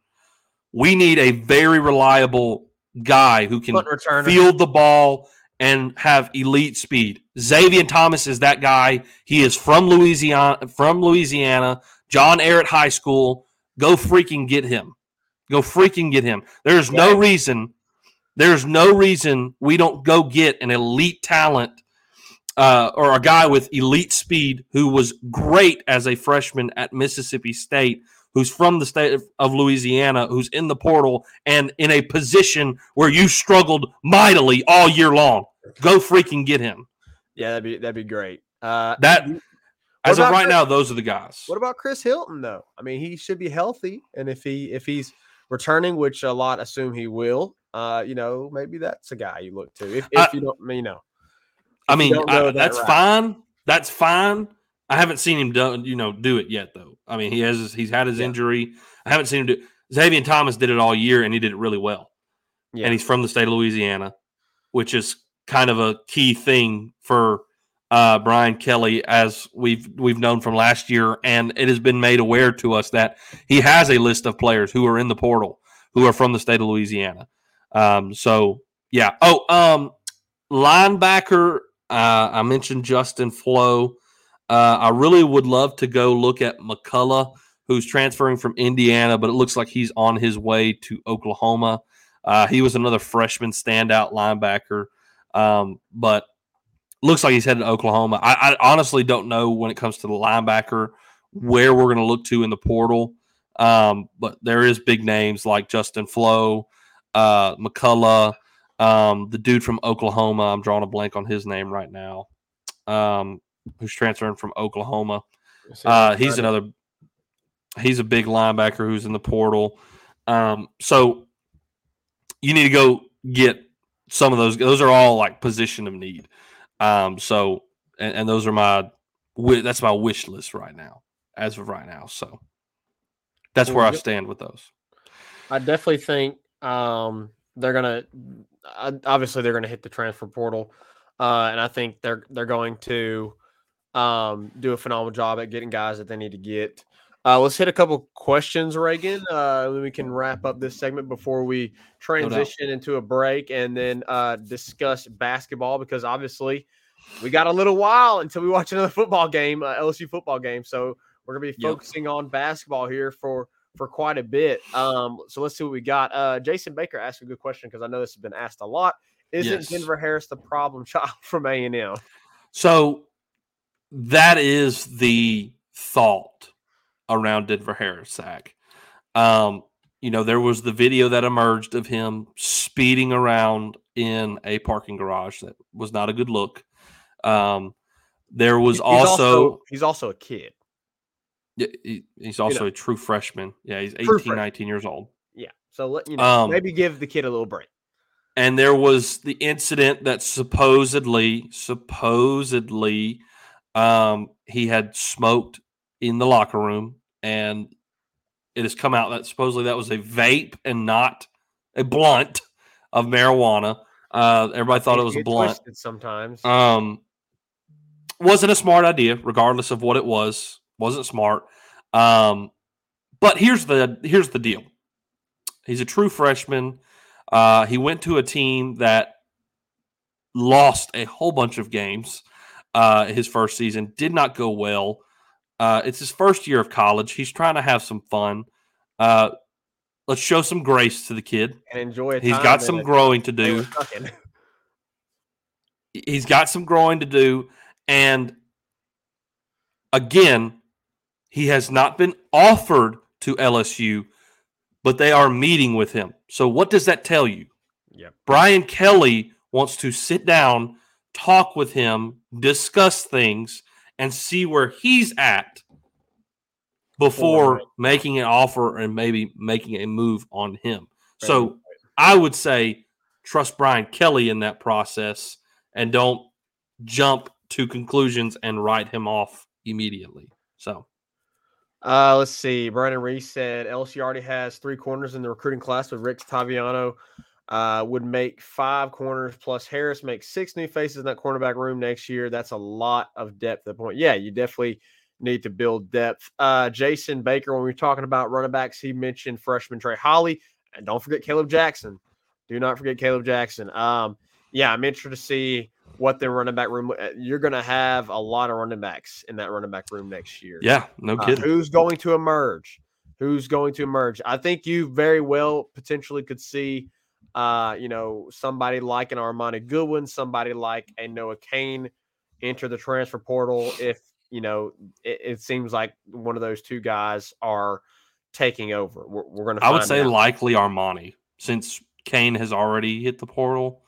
We need a very reliable guy who can field the ball and have elite speed. Xavier Thomas is that guy. He is from Louisiana. From Louisiana, John Ehret High School. Go freaking get him. Go freaking get him. There's no reason. There's no reason we don't go get an elite talent uh, or a guy with elite speed who was great as a freshman at Mississippi State, who's from the state of Louisiana, who's in the portal and in a position where you struggled mightily all year long. Go freaking get him. Yeah, that'd be that'd be great. Uh, That as of right Chris- now, those are the guys. What about Chris Hilton though? I mean, he should be healthy, and if he if he's returning, which a lot assume he will, uh, you know, maybe that's a guy you look to. If, if I- you don't, you know, I mean, don't I- that that's route. fine. That's fine. I haven't seen him do you know do it yet though. I mean, he has his- he's had his Yeah. injury. I haven't seen him do. Xavier Thomas did it all year and he did it really well. yeah, and he's from the state of Louisiana, which is kind of a key thing for uh, Brian Kelly, as we've we've known from last year, and it has been made aware to us that he has a list of players who are in the portal who are from the state of Louisiana. Um, so yeah. Oh, um, linebacker. Uh, I mentioned Justin Flowe. Uh, I really would love to go look at McCullough, who's transferring from Indiana, but it looks like he's on his way to Oklahoma. Uh, he was another freshman standout linebacker, um, but looks like he's headed to Oklahoma. I, I honestly don't know when it comes to the linebacker where we're going to look to in the portal, um, but there is big names like Justin Flowe, uh, McCullough, um, the dude from Oklahoma. I'm drawing a blank on his name right now, um, who's transferring from Oklahoma. See if I Uh, he's another. He's a big linebacker who's in the portal. Um, so you need to go get some of those. Those are all like position of need. Um, so and, and those are my that's my wish list right now, as of right now. So that's where I stand with those. I definitely think um, they're gonna uh, obviously they're gonna hit the transfer portal, uh, and I think they're they're going to um, do a phenomenal job at getting guys that they need to get. Uh, let's hit a couple questions, Reagan. Uh, then we can wrap up this segment before we transition into a break and then uh, discuss basketball because obviously we got a little while until we watch another football game, uh, LSU football game. So we're gonna be Yep. focusing on basketball here for for quite a bit. Um, so let's see what we got. Uh, Jason Baker asked a good question because I know this has been asked a lot. Isn't Yes. Denver Harris the problem child from A and M? So that is the thought around Denver Harris sack. Um, you know, there was the video that emerged of him speeding around in a parking garage that was not a good look. Um, there was He's also, he's also a kid. yeah, he- he's also a true freshman. Yeah, he's 18, freshman. 19 years old. Yeah. So let you know, Um, maybe give the kid a little break. and there was the incident that supposedly supposedly um, he had smoked in the locker room and it has come out that supposedly that was a vape and not a blunt of marijuana uh, everybody thought it was a blunt sometimes. um, wasn't a smart idea, regardless of what it was. Wasn't smart. Um, but here's the here's the deal. He's a true freshman. Uh, he went to a team that lost a whole bunch of games. Uh, his first season did not go well. Uh, it's his first year of college. He's trying to have some fun. Uh, let's show some grace to the kid. and enjoy. a He's got some growing to do. he's got some growing to do and again he has not been offered to LSU but they are meeting with him so what does that tell you Yep. Brian Kelly wants to sit down talk with him discuss things and see where he's at before Right. making an offer and maybe making a move on him so I would say trust Brian Kelly in that process and don't jump to conclusions and write him off immediately. So Uh, let's see. Brandon Reese said LSU already has three corners in the recruiting class with Rick Taviano. Uh, would make five corners plus Harris make six new faces in that cornerback room next year. That's a lot of depth at the point. Yeah, you definitely need to build depth. Uh, Jason Baker, when we were talking about running backs, he mentioned freshman Trey Holly. And don't forget Kaleb Jackson. Do not forget Kaleb Jackson. Um, yeah, I'm interested to see what their running back room. uh, You're going to have a lot of running backs in that running back room next year. Yeah, no Uh, kidding. who's going to emerge? Who's going to emerge? I think you very well potentially could see, uh, you know, somebody like an Armoni Goodwin, somebody like a Noah Cain enter the transfer portal if you know it, it seems like one of those two guys are taking over. We're, we're going to. I would say likely Armoni, since Cain has already hit the portal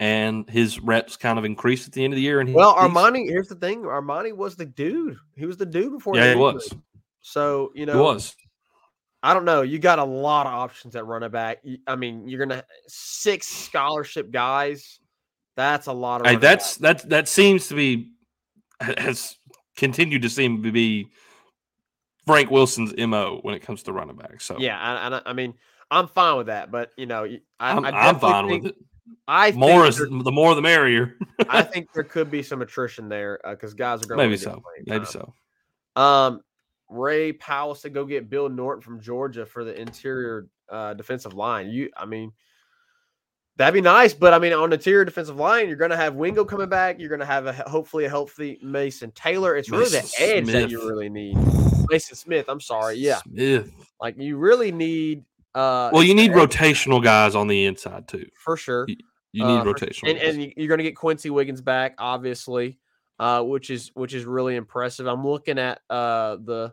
and his reps kind of increased at the end of the year. And he, Well, Armoni. Here's the thing: Armoni was the dude. He was the dude before. yeah, he was. So you know, He was. I don't know. You got a lot of options at running back. I mean, you're gonna six scholarship guys. That's a lot of. Hey, that's backs. that that seems to be has continued to seem to be Frank Wilson's mo when it comes to running back. So yeah. And I, I, I mean, I'm fine with that. But you know, I, I'm, I I'm fine think, with it. I More think is there- the more the merrier. I think there could be some attrition there because guys are going. To Maybe so. Maybe so. Um, Ray Powell said go get Bill Norton from Georgia for the interior uh, defensive line. You, I mean, that'd be nice, but I mean, on the interior defensive line, you're going to have Wingo coming back. You're going to have a hopefully a healthy Mason Taylor. It's really the edge that you really need. Mason Smith. I'm sorry. Yeah, Smith. like you really need. Uh, Well, you need rotational guys on the inside too. for sure. You need Uh, rotational. and, guys. and you- you're going to get Quency Wiggins back, obviously, uh, which is which is really impressive. I'm looking at uh, the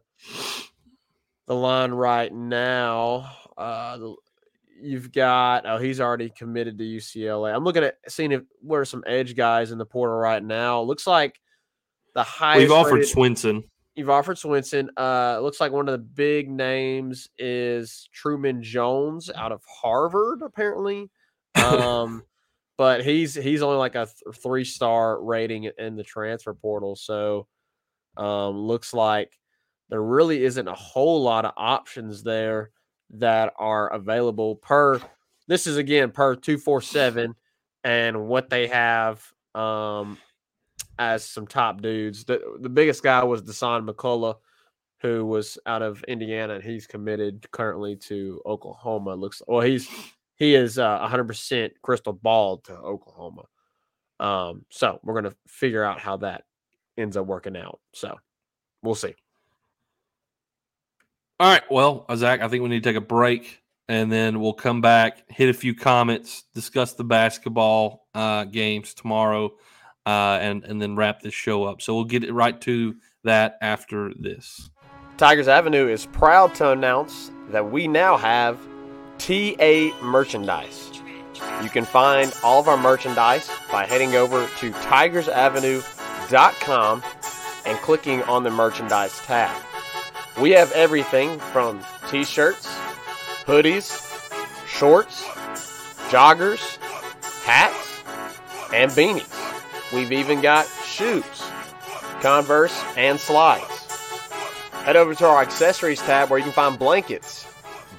the line right now. Uh, the, you've got oh he's already committed to UCLA. I'm looking at seeing if where are some edge guys in the portal right now. Looks like the highest We've offered rated- Swinson. You've offered Swinson. Uh, looks like one of the big names is Truman Jones out of Harvard, apparently. Um, but he's he's only like a th- three star rating in the transfer portal. So, um, looks like there really isn't a whole lot of options there that are available per. This is again per two four seven, and what they have um as some top dudes. The the biggest guy was Dasan McCullough, who was out of Indiana, and he's committed currently to Oklahoma. Looks well, he's he is uh, 100% crystal ball to Oklahoma. Um, so we're gonna figure out how that ends up working out. So we'll see. All right. Well, Zach, I think we need to take a break and then we'll come back, hit a few comments, discuss the basketball uh, games tomorrow, uh, and and then wrap this show up. So we'll get it right to that after this. Tigers Avenue is proud to announce that we now have TA merchandise. You can find all of our merchandise by heading over to tigersavenue.com and clicking on the merchandise tab. We have everything from t shirts, hoodies, shorts, joggers, hats, and beanies. We've even got shoes, Converse, and slides. Head over to our accessories tab where you can find blankets,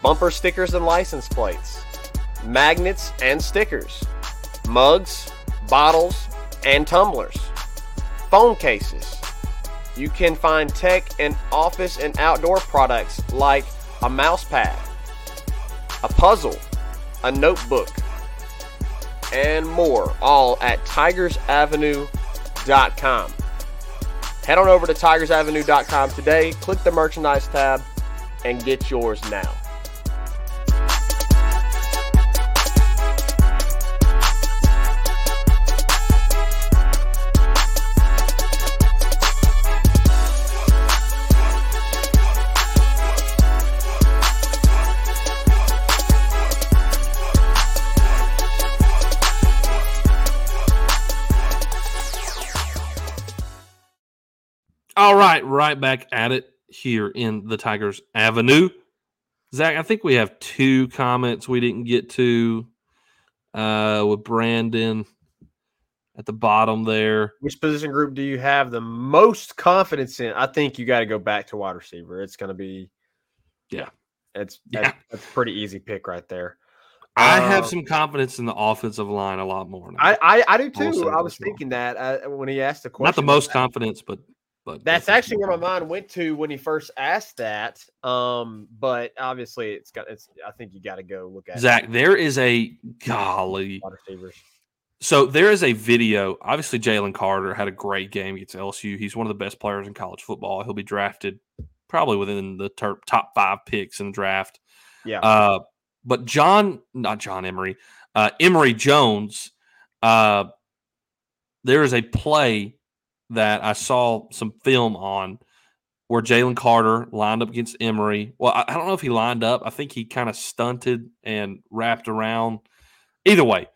bumper stickers and license plates, magnets and stickers, mugs, bottles, and tumblers, phone cases. You can find tech and office and outdoor products like a mouse pad, a puzzle, a notebook, and more, all at tigersavenue.com. Head on over to tigersavenue.com today, click the merchandise tab, and get yours now. All right, right back at it here in the Tigers Avenue. Zach, I think we have two comments we didn't get to uh, with Brandon at the bottom there. Which position group do you have the most confidence in? I think you got to go back to wide receiver. It's going to be, Yeah. it's Yeah. that's, that's a pretty easy pick right there. I have Um, some confidence in the offensive line a lot more. I I, I do I will say too. I was thinking that uh, when he asked the question. Not the most confidence, but but That's actually where my mind went to when he first asked that. Um, but obviously, it's got it's. I think you got to go look at Zach, there is a golly. So there is a video. Obviously, Jalen Carter had a great game against LSU. He's one of the best players in college football. He'll be drafted probably within the ter- top five picks in the draft. Yeah. Uh, but John, not John Emery, uh, Emery Jones. Uh, there is a play that I saw some film on where Jalen Carter lined up against Emery. Well, I, I don't know if he lined up. I think he kind of stunted and wrapped around. Either way,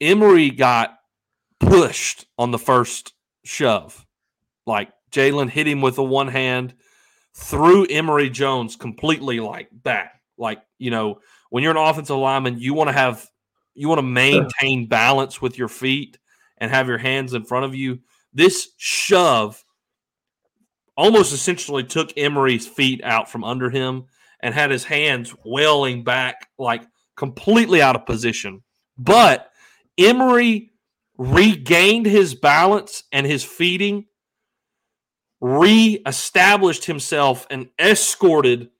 Emery got pushed on the first shove. Like Jalen hit him with a one hand, threw Emery Jones completely like back. Like, you know, when you're an offensive lineman, you want to have you want to maintain balance with your feet and have your hands in front of you. This shove almost essentially took Emery's feet out from under him and had his hands wailing back like completely out of position. But Emery regained his balance and his feeding, re-established himself, and escorted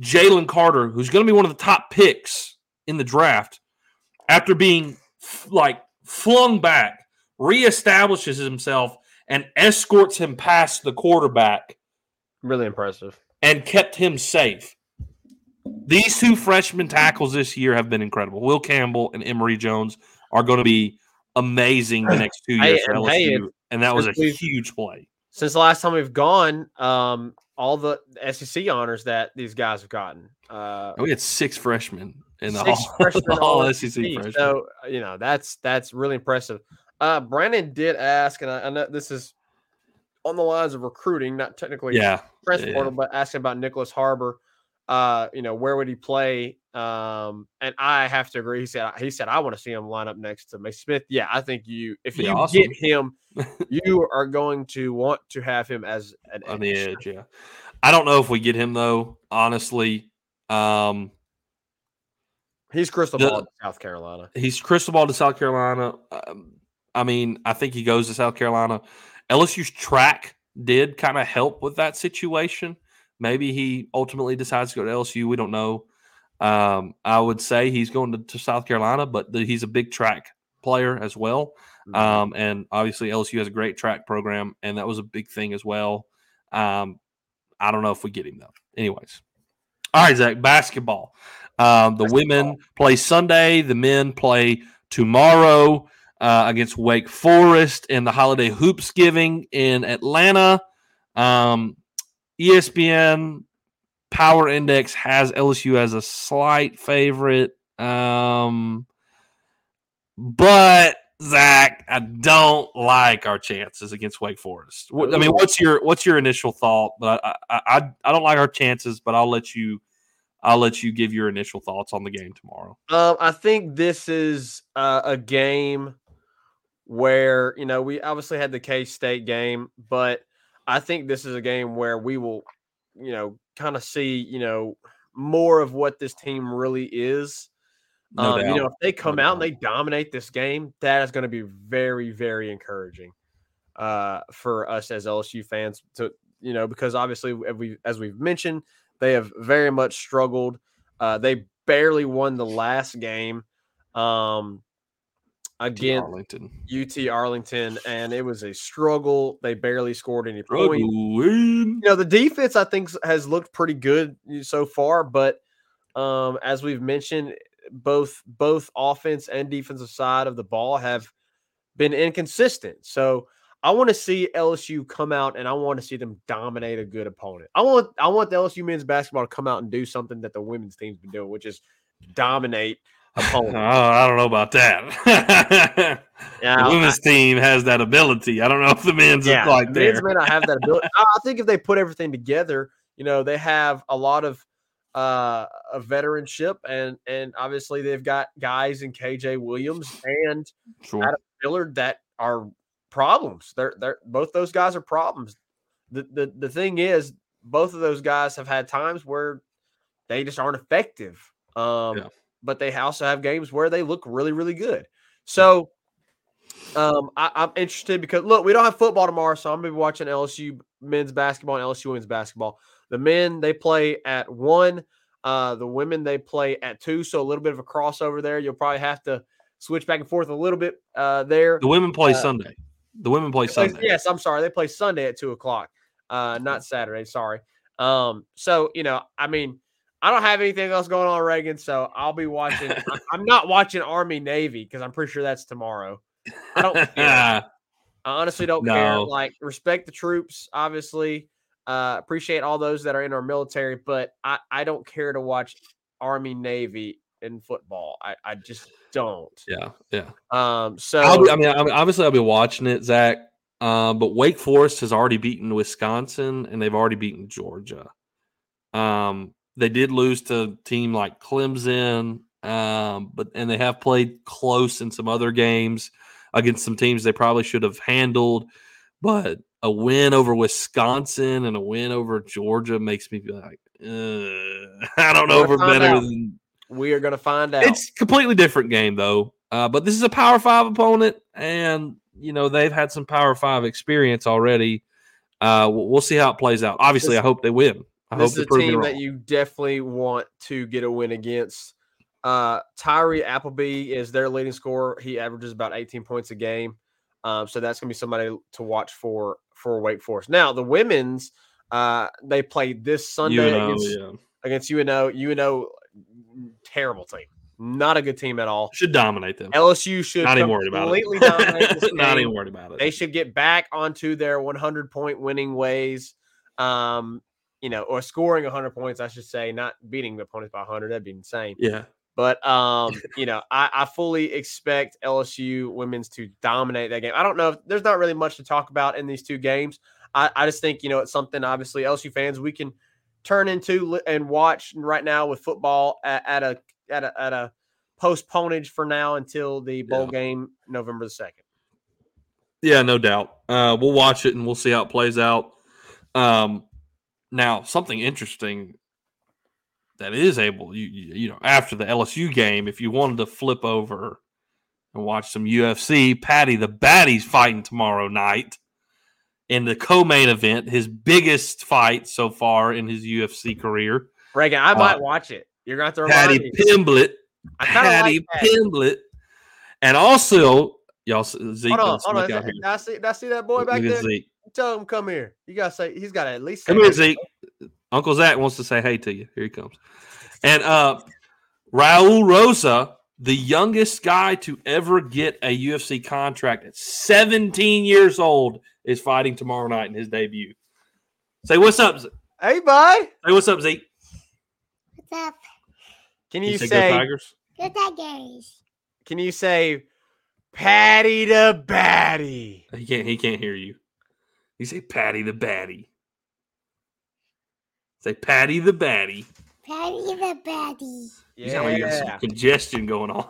Jalen Carter, who's going to be one of the top picks in the draft, after being like flung back, reestablishes himself and escorts him past the quarterback Really impressive. and kept him safe. These two freshman tackles this year have been incredible. Will Campbell and Emery Jones are going to be amazing the next two Hey, years for and hey, and that was a huge play. Since the last time we've gone, um, all the SEC honors that these guys have gotten. Uh, We had six freshmen in the six all, freshmen all SEC SEC. freshmen. So you know that's that's really impressive. Uh, Brandon did ask, and I, I know this is on the lines of recruiting, not technically yeah, transfer yeah. portal, but asking about Nyckoles Harbor. Uh, you know, where would he play? Um, and I have to agree. He said he said I want to see him line up next to Mason Smith. Yeah, I think you if you awesome. get him, you are going to want to have him as an on the edge. Yeah, I don't know if we get him though. Honestly, um, He's crystal The- ball to South Carolina. he's crystal ball to South Carolina. Um, I mean, I think he goes to South Carolina. LSU's track did kind of help with that situation. Maybe he ultimately decides to go to LSU. We don't know. Um, I would say he's going to, to South Carolina, but the, he's a big track player as well. Mhm. Um, and obviously LSU has a great track program, and that was a big thing as well. Um, I don't know if we get him though. Anyways, all right, Zach. Basketball. Um, the women play Sunday. The men play tomorrow uh, against Wake Forest in the Holiday Hoops Giving in Atlanta. Um, ESPN Power Index has LSU as a slight favorite. Um, but Zach, I don't like our chances against Wake Forest. I mean, what's your what's your initial thought? But I, I I I don't like our chances, but I'll let you I'll let you give your initial thoughts on the game tomorrow. Um, I think this is uh, a game where you know we obviously had the K State game, but I think this is a game where we will, you know, kind of see you know more of what this team really is. No um, you know, if they come No out and they dominate this game, that is going to be very, very encouraging uh, for us as LSU fans. To you know, because obviously, as we as we've mentioned, they have very much struggled. Uh, they barely won the last game um, against Arlington. UT Arlington, and it was a struggle. They barely scored any points you know the defense i think has looked pretty good so far but um as we've mentioned both both offense and defensive side of the ball have been inconsistent so i want to see lsu come out and i want to see them dominate a good opponent i want i want the lsu men's basketball to come out and do something that the women's team's been doing which is dominate Oh, I don't know about that. Yeah, the I- women's team has that ability. I don't know if the men's yeah, are quite the men's there. may not have that ability. I think if they put everything together, you know, they have a lot of uh a veteranship and and obviously they've got guys in KJ Williams and Sure. Adam Dillard that are problems. They're they're both those guys are problems. The the the thing is both of those guys have had times where they just aren't effective. Um Yeah. But they also have games where they look really, really good. So um, I, I'm interested because look, we don't have football tomorrow, so I'm gonna be watching LSU men's basketball and LSU women's basketball. The men they play at one, uh, the women they play at two, so a little bit of a crossover there. You'll probably have to switch back and forth a little bit uh, there. The women play Uh, Sunday. The women play They play- Sunday. yes, I'm sorry. They play Sunday at two o'clock, uh, not Saturday. Sorry. Um, so you know, I mean, I don't have anything else going on, Reagan. So I'll be watching. I'm not watching Army Navy because I'm pretty sure that's tomorrow. I don't. care. I honestly don't care. Like, respect the troops, obviously. Uh, appreciate all those that are in our military, but I, I don't care to watch Army Navy in football. I, I just don't. yeah, yeah. Um, so be, I mean, I mean, obviously, I'll be watching it, Zach. Uh, but Wake Forest has already beaten Wisconsin, and they've already beaten Georgia. Um, they did lose to a team like Clemson, um, but and they have played close in some other games against some teams they probably should have handled. But a win over Wisconsin and a win over Georgia makes me be like, I don't know if We're we're gonna find better than we are gonna find out. it's a completely different game though. Uh, but this is a Power Five opponent, and you know they've had some Power Five experience already. Uh, we'll, we'll see how it plays out. Obviously, I hope they win. I this hope is a team that you definitely want to get a win against. Uh, Tyree Appleby is their leading scorer. He averages about 18 points a game. Um, so that's gonna be somebody to watch for for Wake Forest. Now the women's, uh, they played this Sunday You know, against, yeah. against UNO. UNO, terrible team, not a good team at all. should dominate them. LSU should Not even worried about completely dominate it. Not game. even worried about it. They should get back onto their 100 point winning ways. Um, you know, or scoring 100 points, I should say, not beating the opponents by 100. That'd be insane. yeah, But um, you know, I, I fully expect LSU women's to dominate that game. I don't know if there's not really much to talk about in these two games. I, I just think you know it's something obviously LSU fans we can turn into and watch right now with football at, at a at a at a postponage for now until the bowl Yeah. game November the second. yeah, no doubt. Uh, we'll watch it and we'll see how it plays out. Um, now something interesting that is able you you know after the LSU game, if you wanted to flip over and watch some UFC, Paddy the Baddy's fighting tomorrow night in the co-main event, his biggest fight so far in his UFC career. Reagan, I might Uh, watch it. You're gonna have to Patty me. Pimblett, I Patty like Patty. Pimblett, and also y'all Zeke. Hold on, hold on. Did I see, did I see that boy back there? Zeke. Tell him come here. You gotta say he's got to at least Come here. Zeke. Uncle Zach wants to say hey to you. Here he comes. And uh Raul Rosas, the youngest guy to ever get a UFC contract at 17 years old, is fighting tomorrow night in his debut. Say what's up. Ze- Hey, bye. Hey, what's up, Zeke. What's up? Can You you say, say? go Tigers? Good Tigers. Can you say, Patty the Batty? He can't. He can't hear you. You say Patty the Batty. Say Patty the Batty. Paddy the Baddy. You sound like you got some congestion going on.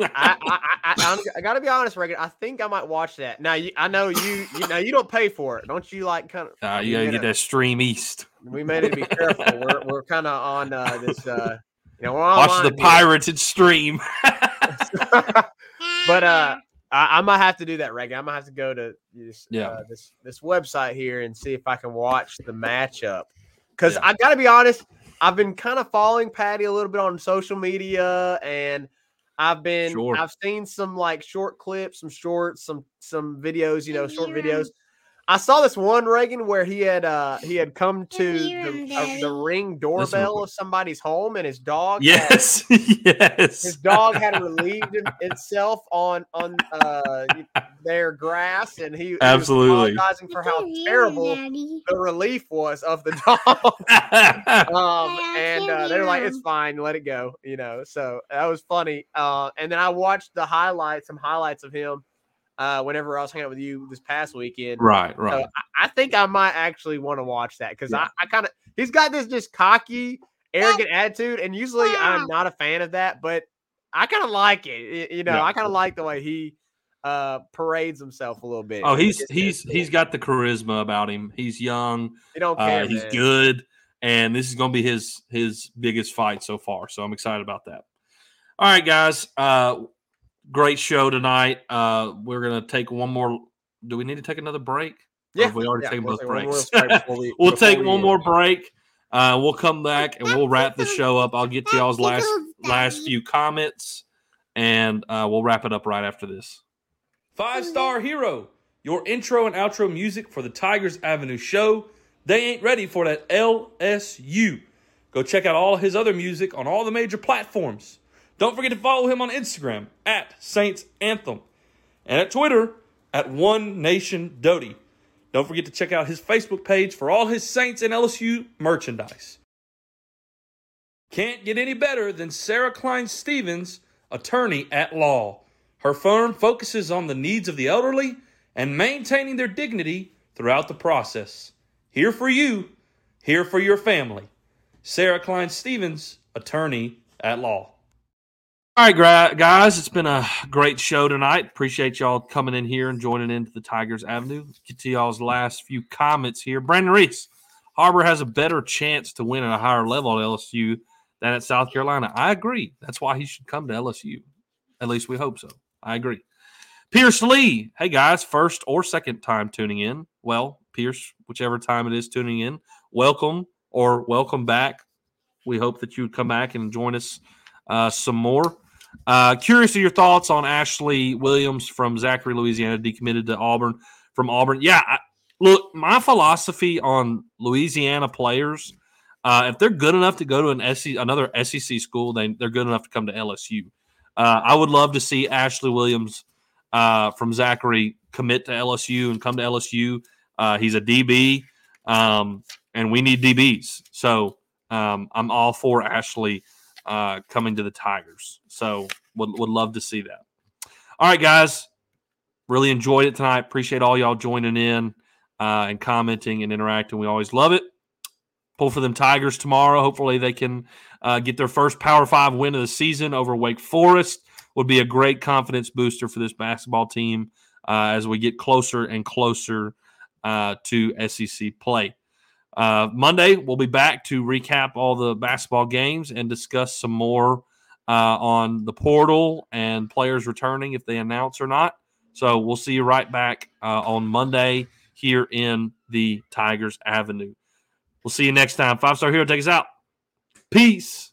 I, I, I, I, I'm- gotta be honest, Reagan. I think I might watch that. Now, you, I know you. You know you don't pay for it, don't you? Like kind of. Uh, you gotta get that stream east. We may need to be careful. We're, we're kind of on uh, this. Uh, you know, we're Watch online the here. pirated stream. but uh, I, I might have to do that, Reagan. I might have to go to this Yeah. uh, this this website here and see if I can watch the matchup. Because Yeah. I got to be honest, I've been kind of following Paddy a little bit on social media, and I've been Sure. I've seen some like short clips, some shorts, some some videos, you know, short Hear 'em. videos. I saw this one Reagan where he had uh he had come to the, uh, the ring doorbell of somebody's home, and his dog had- yes, his dog had relieved him, itself on on uh, their grass, and he, he was Absolutely. apologizing for how terrible Daddy. the relief was of the dog. um, and uh, they're like, "It's fine, let it go," you know. So that was funny. Uh, and then I watched the highlights, some highlights of him. Uh, whenever I was hanging out with you this past weekend, right, so right. I, I think I might actually want to watch that because Yeah. I, I kind of he's got this just cocky, arrogant attitude, and usually I'm not a fan of that, but I kind of like it. You know, Yeah. I kind of like the way he uh parades himself a little bit. Oh, He he's he's he's got the charisma about him. He's young. he don't care. Uh, he's man. good, and this is going to be his his biggest fight so far. So I'm excited about that. All right, guys. Uh, great show tonight. Uh, we're gonna take one more. Do we need to take another break? Or Yeah, have we already yeah, taken we'll both take one breaks. break we- we'll take we one end. more break. Uh, we'll come back and we'll wrap the show up. I'll get to y'all's last last few comments and uh, we'll wrap it up right after this. Five Star Hero, your intro and outro music for the Tigers Avenue show. They ain't ready for that LSU. Go check out all his other music on all the major platforms. Don't forget to follow him on Instagram at Saints Anthem and at Twitter at One Nation Doty. Don't forget to check out his Facebook page for all his Saints and LSU merchandise. Can't get any better than Sarah Klein Stevens, attorney at law. Her firm focuses on the needs of the elderly and maintaining their dignity throughout the process. Here for you, here for your family. Sarah Klein Stevens, attorney at law. All right, guys, it's been a great show tonight. Appreciate y'all coming in here and joining into the Tigers Avenue. Let's get to y'all's last few comments here. Brandon Reese, Harbor has a better chance to win at a higher level at LSU than at South Carolina. I agree. That's why he should come to LSU. At least we hope so. I agree. Pierce Lee, hey guys, first or second time tuning in. Well, Pierce, whichever time it is tuning in, welcome or welcome back. We hope that you would come back and join us uh, some more. Uh, curious of your thoughts on Ashley Williams from Zachary, Louisiana, decommitted to Auburn from Auburn. Yeah, I, look, my philosophy on Louisiana players, uh, if they're good enough to go to an SEC, another SEC school, then they're good enough to come to LSU. Uh, I would love to see Ashley Williams uh, from Zachary commit to LSU and come to LSU. Uh, he's a DB, um, and we need DBs. So um, I'm all for Ashley uh, coming to the Tigers. So would, would love to see that. All right, guys. Really enjoyed it tonight. Appreciate all y'all joining in uh, and commenting and interacting. We always love it. Pull for them Tigers tomorrow. Hopefully they can uh, get their first Power Five win of the season over Wake Forest. Would be a great confidence booster for this basketball team uh, as we get closer and closer uh, to SEC play. Uh, Monday, we'll be back to recap all the basketball games and discuss some more uh, on the portal and players returning if they announce or not. So we'll see you right back uh, on Monday here in the Tigers Avenue. We'll see you next time. Five Star Hero, take us out. Peace.